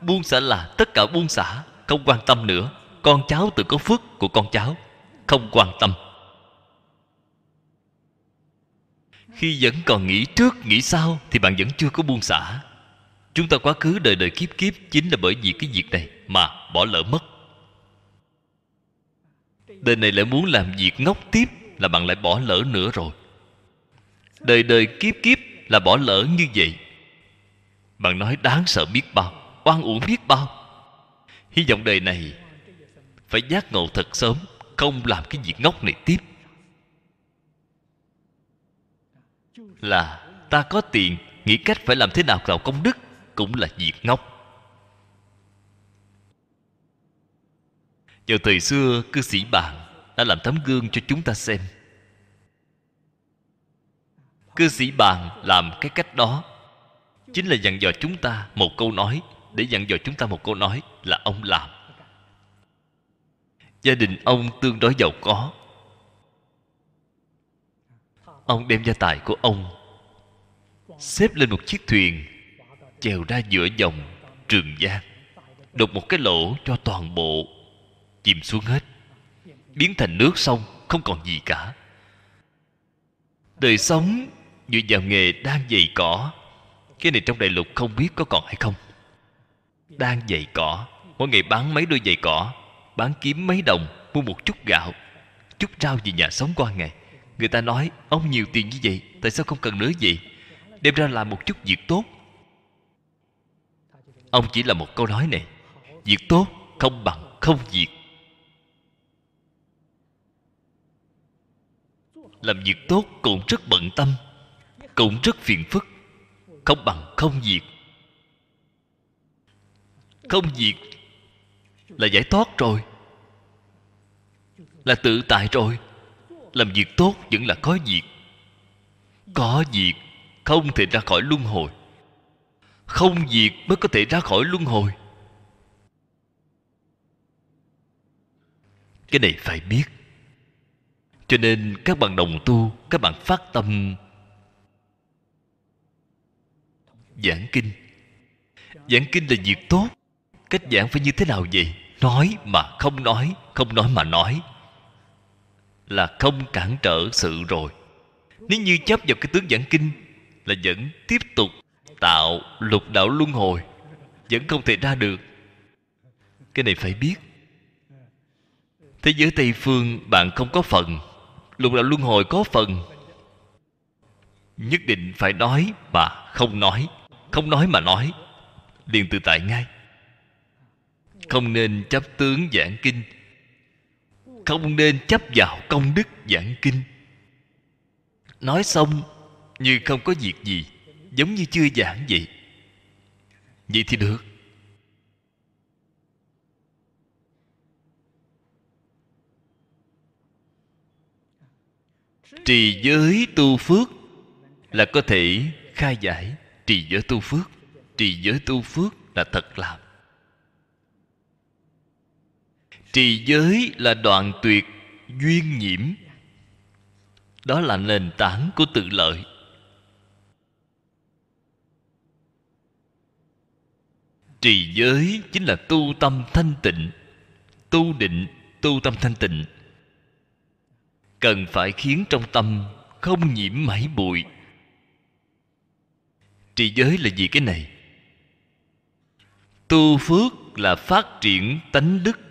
Buông xả là tất cả buông xả, không quan tâm nữa con cháu tự có phước của con cháu, không quan tâm. Khi vẫn còn nghĩ trước, nghĩ sau thì bạn vẫn chưa có buông xả. Chúng ta quá khứ đời đời kiếp kiếp chính là bởi vì cái việc này mà bỏ lỡ mất. Đời này lại muốn làm việc ngốc tiếp là bạn lại bỏ lỡ nữa rồi. Đời đời kiếp kiếp là bỏ lỡ như vậy. Bạn nói đáng sợ biết bao, oan uổng biết bao. Hy vọng đời này phải giác ngộ thật sớm, không làm cái việc ngốc này tiếp. Là ta có tiền, nghĩ cách phải làm thế nào tạo công đức cũng là việc ngốc. Vào thời xưa, cư sĩ bạn đã làm tấm gương cho chúng ta xem. Cư sĩ bàn làm cái cách đó chính là dặn dò chúng ta một câu nói, để dặn dò chúng ta một câu nói là ông làm gia đình ông tương đối giàu có. Ông đem gia tài của ông xếp lên một chiếc thuyền, chèo ra giữa dòng trường giang đục một cái lỗ cho toàn bộ chìm xuống hết. Biến thành nước sông, không còn gì cả. Đời sống dựa vào nghề đang dày cỏ. Cái này trong đại lục không biết có còn hay không. Đang dày cỏ, mỗi ngày bán mấy đôi giày cỏ bán kiếm mấy đồng, mua một chút gạo. Chút rau về nhà sống qua ngày. Người ta nói, ông nhiều tiền như vậy, tại sao không cần nữa vậy đem ra làm một chút việc tốt. Ông chỉ là một câu nói này, việc tốt không bằng không việc. Làm việc tốt cũng rất bận tâm, cũng rất phiền phức, không bằng không việc. Không việc là giải thoát rồi là tự tại rồi. Làm việc tốt vẫn là có việc. Có việc không thể ra khỏi luân hồi. Không việc mới có thể ra khỏi luân hồi. Cái này phải biết. Cho nên các bạn đồng tu, các bạn phát tâm. Giảng kinh. Giảng kinh là việc tốt. Cách giảng phải như thế nào vậy? Nói mà không nói không nói mà nói là không cản trở sự rồi. Nếu như chấp vào cái tướng giảng kinh là vẫn tiếp tục tạo lục đạo luân hồi, vẫn không thể ra được. Cái này phải biết. Thế giới tây phương, bạn không có phần, lục đạo luân hồi có phần. Nhất định phải nói mà không nói không nói mà nói. Liền tự tại ngay. Không nên chấp tướng giảng kinh không nên chấp vào công đức giảng kinh. Nói xong, như không có việc gì, giống như chưa giảng vậy. Vậy thì được. Trì giới tu phước là có thể khai giải trì giới tu phước. Trì giới tu phước là thật làm. Trì giới là đoạn tuyệt duyên nhiễm. Đó là nền tảng của tự lợi. Trì giới chính là tu tâm thanh tịnh, tu định, tu tâm thanh tịnh. Cần phải khiến trong tâm không nhiễm mảy bụi. Trì giới là gì cái này? Tu phước là phát triển tánh đức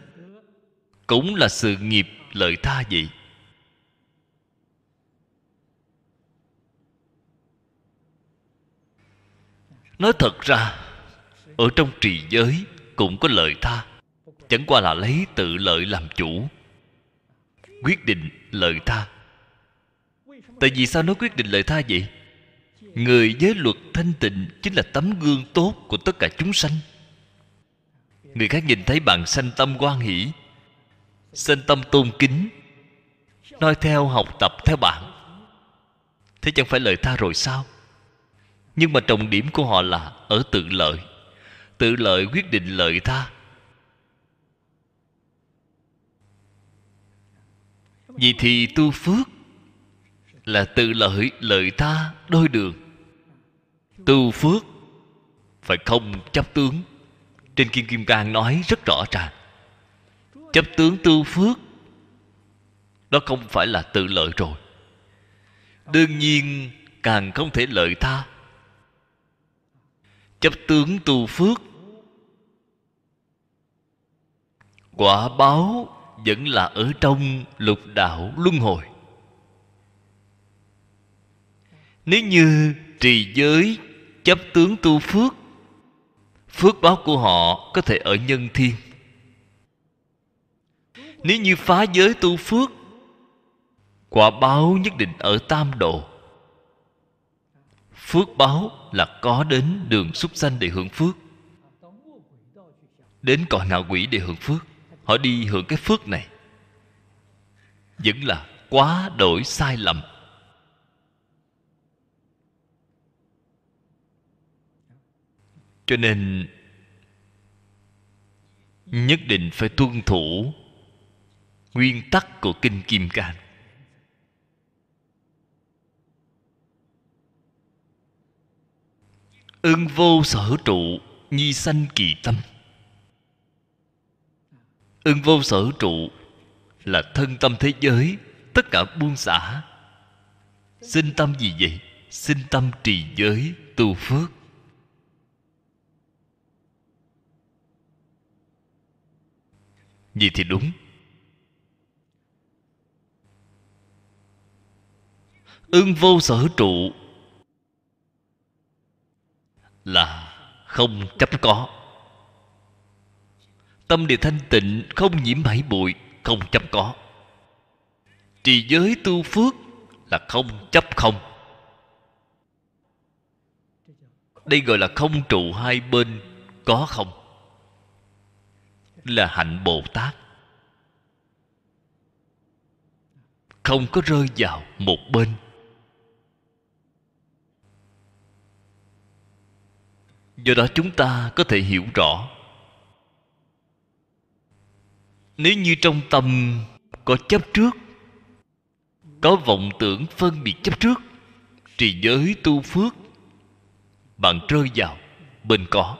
cũng là sự nghiệp lợi tha vậy. Nói thật ra, ở trong trì giới cũng có lợi tha. Chẳng qua là lấy tự lợi làm chủ, quyết định lợi tha. Tại vì sao nói quyết định lợi tha vậy? Người giới luật thanh tịnh chính là tấm gương tốt của tất cả chúng sanh. Người khác nhìn thấy bạn sanh tâm quan hỷ sinh tâm tôn kính nói theo học tập theo bạn. Thế chẳng phải lợi tha rồi sao? Nhưng mà trọng điểm của họ là ở tự lợi. Tự lợi quyết định lợi tha. Vì thì tu phước là tự lợi lợi tha đôi đường. Tu phước phải không chấp tướng. Trên kim kim cang nói rất rõ ràng chấp tướng tu phước, đó không phải là tự lợi rồi. Đương nhiên, càng không thể lợi tha. Chấp tướng tu phước, quả báo vẫn là ở trong lục đạo luân hồi. Nếu như trì giới chấp tướng tu phước phước báo của họ có thể ở nhân thiên nếu như phá giới tu phước, quả báo nhất định ở tam độ. Phước báo là có đến đường súc sanh để hưởng phước. Đến cõi ngạo quỷ để hưởng phước. Họ đi hưởng cái phước này. Vẫn là quá đổi sai lầm. Cho nên, nhất định phải tuân thủ nguyên tắc của kinh kim cang. Ưng vô sở trụ nhi sanh kỳ tâm. Ưng vô sở trụ là thân tâm thế giới, tất cả buông xả. Sinh tâm gì vậy? Sinh tâm trì giới, tu phước. Vậy thì đúng. Ưng vô sở trụ. Là không chấp có. Tâm địa thanh tịnh, không nhiễm bảy bụi, không chấp có. Trì giới tu phước là không chấp không. Đây gọi là không trụ hai bên có không. Là hạnh bồ tát. Không có rơi vào một bên. Do đó chúng ta có thể hiểu rõ. Nếu như trong tâm có chấp trước, có vọng tưởng phân biệt chấp trước, trì giới tu phước, bạn rơi vào bên có.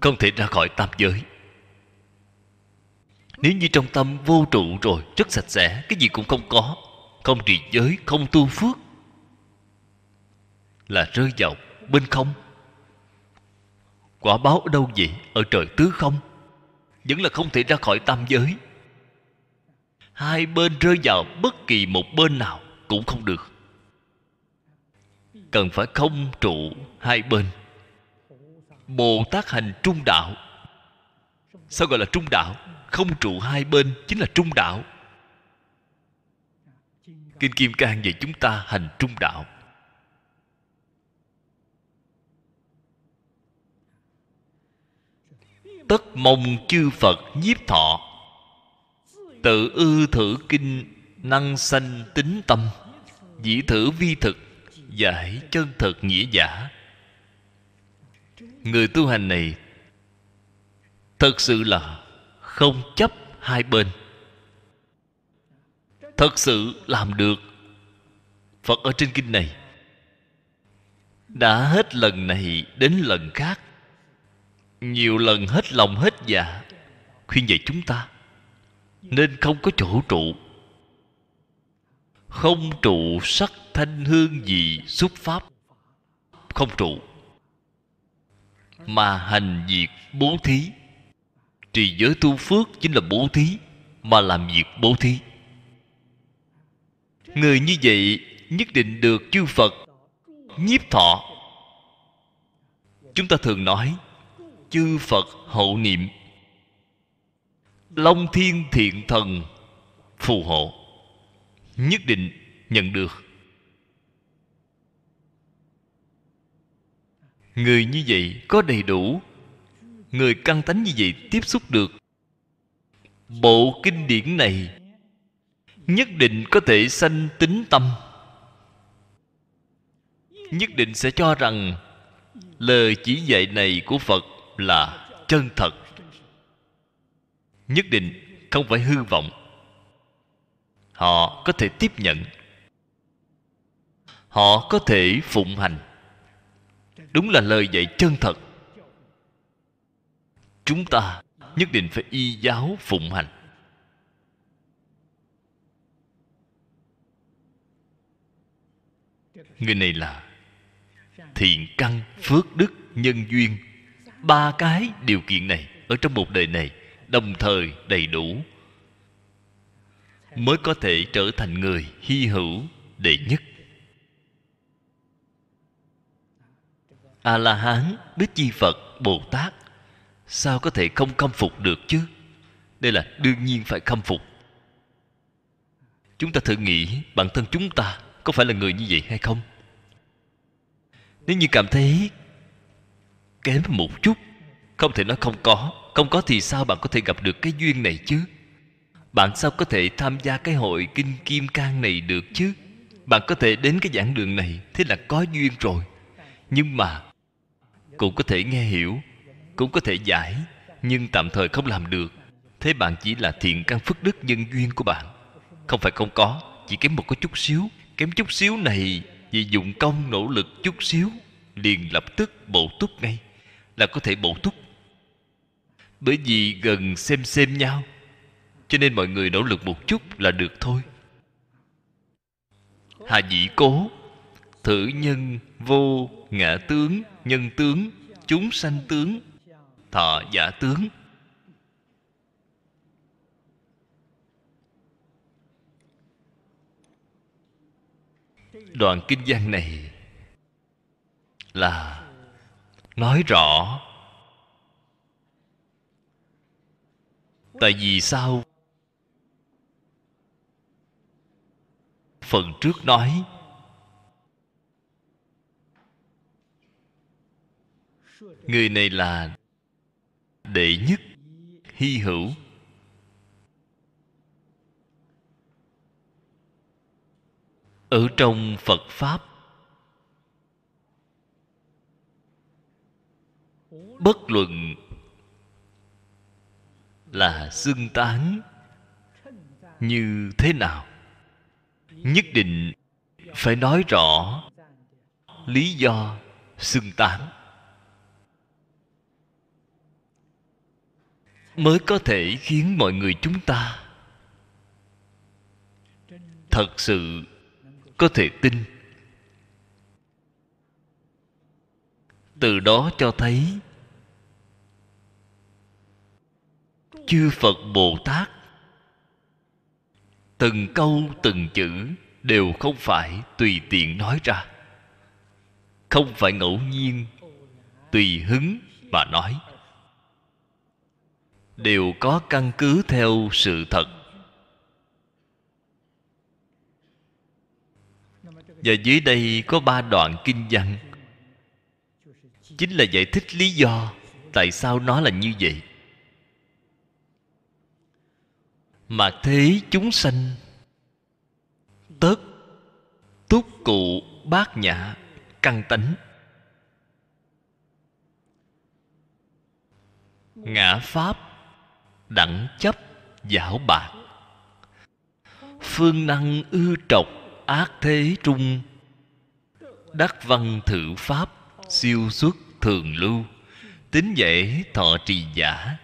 Không thể ra khỏi tam giới. Nếu như trong tâm vô trụ rồi, rất sạch sẽ, cái gì cũng không có, không trì giới, không tu phước là rơi vào bên không? Quả báo ở đâu vậy? Ở trời tứ không? Vẫn là không thể ra khỏi tam giới. Hai bên rơi vào bất kỳ một bên nào cũng không được. Cần phải không trụ hai bên. Bồ tát hành trung đạo. Sao gọi là trung đạo? Không trụ hai bên chính là trung đạo. Kinh kim cang dạy chúng ta hành trung đạo. Tất mong chư phật nhiếp thọ. Tự ư thử kinh, năng sanh tính tâm. Dĩ thử vi thực, giải chân thật nghĩa giả. Người tu hành này, thật sự là không chấp hai bên. Thật sự làm được. Phật ở trên kinh này, đã hết lần này đến lần khác nhiều lần hết lòng hết dạ khuyên dạy chúng ta, nên không có chỗ trụ. Không trụ sắc thanh hương gì xuất pháp, không trụ. Mà hành việc bố thí, trì giới tu phước chính là bố thí, mà làm việc bố thí. Người như vậy nhất định được chư phật nhiếp thọ. Chúng ta thường nói chư phật hộ niệm. Long thiên thiện thần phù hộ. Nhất định nhận được. Người như vậy có đầy đủ. Người căn tánh như vậy tiếp xúc được. Bộ kinh điển này nhất định có thể sanh tính tâm. Nhất định sẽ cho rằng lời chỉ dạy này của phật là chân thật. Nhất định không phải hư vọng. Họ có thể tiếp nhận. Họ có thể phụng hành. Đúng là lời dạy chân thật. Chúng ta nhất định phải y giáo phụng hành. Người này là thiện căn phước đức nhân duyên ba cái điều kiện này ở trong một đời này, đồng thời đầy đủ, mới có thể trở thành người hy hữu đệ nhất. A la hán bích chi phật bồ tát, sao có thể không khâm phục được chứ? Đây là đương nhiên phải khâm phục. Chúng ta thử nghĩ bản thân chúng ta có phải là người như vậy hay không? Nếu như cảm thấy kém một chút. Không thể nói không có. Không có thì sao bạn có thể gặp được cái duyên này chứ? Bạn sao có thể tham gia cái hội kinh kim cang này được chứ? Bạn có thể đến cái giảng đường này, thế là có duyên rồi. Nhưng mà, cũng có thể nghe hiểu, cũng có thể giải, nhưng tạm thời không làm được. Thế bạn chỉ là thiện căn phước đức nhân duyên của bạn. Không phải không có, chỉ kém một có chút xíu. Kém chút xíu này, vì dụng công, nỗ lực chút xíu, liền lập tức bổ túc ngay là có thể bổ túc. Bởi vì gần xem xem nhau, cho nên mọi người nỗ lực một chút là được thôi. Hà dĩ cố, thử nhân vô ngã tướng, nhân tướng, chúng sanh tướng, thọ giả tướng. Đoạn kinh văn này là nói rõ. Tại vì sao? Phần trước nói. Người này là đệ nhất, hy hữu. Ở trong phật pháp bất luận là xưng tán như thế nào, nhất định phải nói rõ lý do xưng tán. Mới có thể khiến mọi người chúng ta thật sự có thể tin. Từ đó cho thấy chư phật bồ tát. Từng câu, từng chữ đều không phải tùy tiện nói ra. Không phải ngẫu nhiên, tùy hứng mà nói. Đều có căn cứ theo sự thật. Và dưới đây có ba đoạn kinh văn. Chính là giải thích lý do tại sao nó là như vậy. Mà thế chúng sanh. Tất túc cụ bát nhã, căn tánh. Ngã pháp, đẳng chấp giảo bạc. Phương năng ư trọc ác thế trung. Đắc văn thử pháp, siêu xuất thường lưu. Tính dễ thọ trì giả.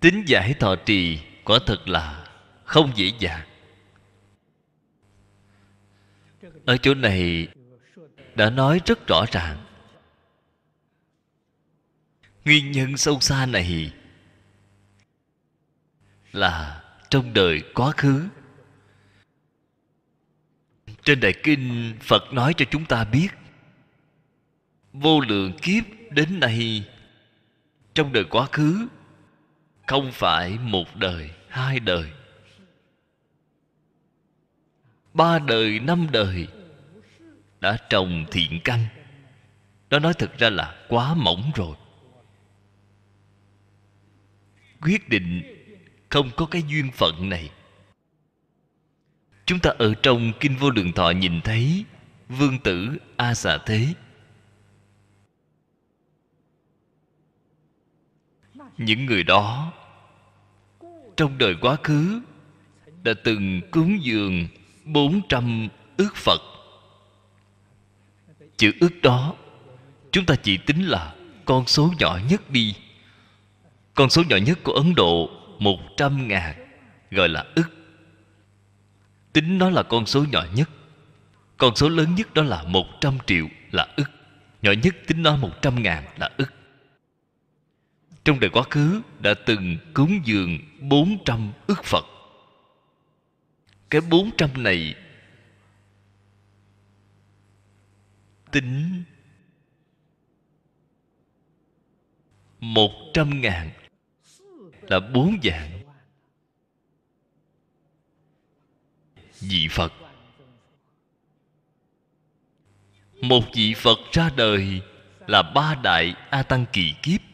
Tính giải thọ trì quả thật là không dễ dàng. Ở chỗ này đã nói rất rõ ràng. Nguyên nhân sâu xa này là trong đời quá khứ. Trên đại kinh phật nói cho chúng ta biết, vô lượng kiếp đến nay, trong đời quá khứ không phải một đời, hai đời. Ba đời, năm đời đã trồng thiện căn. Đó nói thật ra là quá mỏng rồi. Quyết định không có cái duyên phận này. Chúng ta ở trong kinh vô lượng thọ nhìn thấy vương tử a xà thế. Những người đó trong đời quá khứ, đã từng cúng dường bốn trăm ước Phật. Chữ ước đó, chúng ta chỉ tính là con số nhỏ nhất đi. Con số nhỏ nhất của Ấn Độ, một trăm ngàn, gọi là ức. Tính nó là con số nhỏ nhất. con số lớn nhất đó là một trăm triệu là ức nhỏ nhất tính nó một trăm ngàn là ức trong đời quá khứ đã từng cúng dường bốn trăm ức Phật. Cái bốn trăm này Tính một trăm ngàn Là bốn dạng Vị Phật. Một vị Phật ra đời Là ba đại A Tăng kỳ kiếp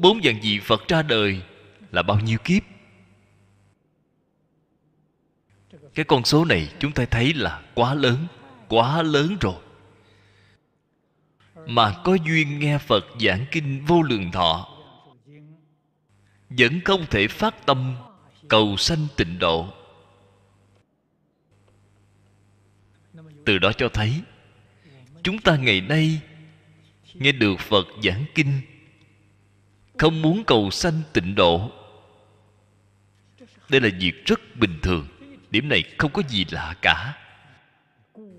bốn dạng vị phật ra đời là bao nhiêu kiếp? Cái con số này chúng ta thấy là quá lớn quá lớn rồi. Mà có duyên nghe phật giảng kinh vô lượng thọ, vẫn không thể phát tâm cầu sanh tịnh độ. Từ đó cho thấy, chúng ta ngày nay nghe được phật giảng kinh không muốn cầu sanh tịnh độ. Đây là việc rất bình thường, điểm này không có gì lạ cả.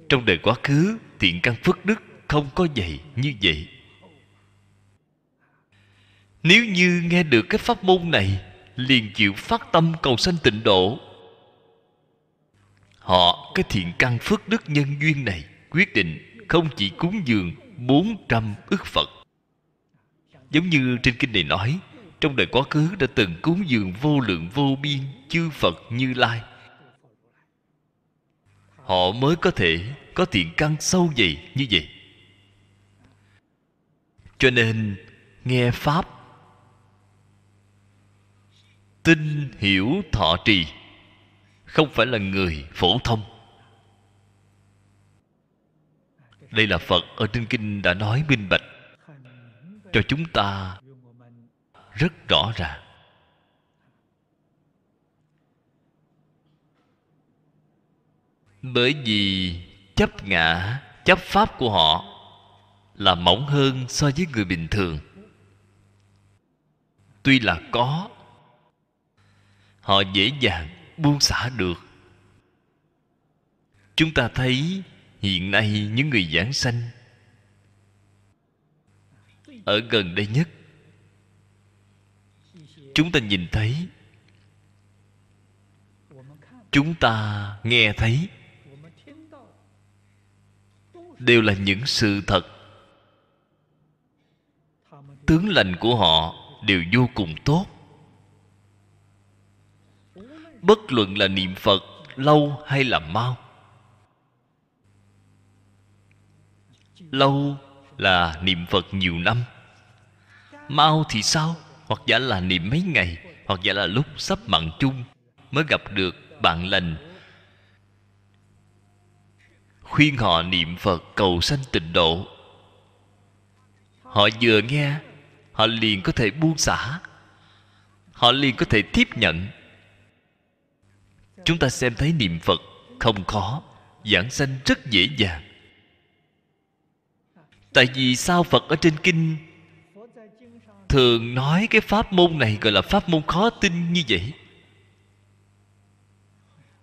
Trong đời quá khứ, thiện căn phước đức không có dạy như vậy. Nếu như nghe được cái pháp môn này, liền chịu phát tâm cầu sanh tịnh độ. Họ, cái thiện căn phước đức nhân duyên này quyết định không chỉ cúng dường bốn trăm ức Phật. Giống như trên kinh này nói, Trong đời quá khứ đã từng cúng dường vô lượng vô biên Chư Phật Như Lai. Họ mới có thể có thiện căn sâu dày như vậy. Cho nên, nghe Pháp, Tin hiểu thọ trì, Không phải là người phổ thông. Đây là Phật ở trên kinh đã nói minh bạch cho chúng ta rất rõ ràng. Bởi vì chấp ngã, chấp pháp của họ là mỏng hơn so với người bình thường. Tuy là có, họ dễ dàng buông xả được. Chúng ta thấy hiện nay những người giảng sanh ở gần đây nhất. Chúng ta nhìn thấy. Chúng ta nghe thấy. Đều là những sự thật. Tướng lành của họ đều vô cùng tốt. Bất luận là niệm phật, lâu hay là mau. Lâu là niệm phật nhiều năm mau thì sao? Hoặc giả là niệm mấy ngày, hoặc giả là lúc sắp mặn chung mới gặp được bạn lành. Khuyên họ niệm phật cầu sanh tịnh độ. Họ vừa nghe, họ liền có thể buông xả. Họ liền có thể tiếp nhận. Chúng ta xem thấy niệm phật không khó, giảng sanh rất dễ dàng. Tại vì sao phật ở trên kinh thường nói cái pháp môn này gọi là pháp môn khó tin như vậy?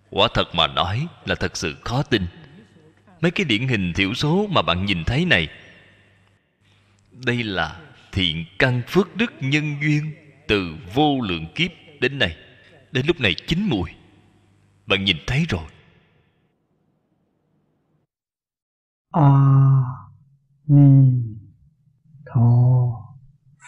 Quả thật mà nói là thật sự khó tin. Mấy cái điển hình thiểu số mà bạn nhìn thấy này. Đây là thiện căn phước đức nhân duyên từ vô lượng kiếp đến nay. Đến lúc này chín mùi. Bạn nhìn thấy rồi. A ni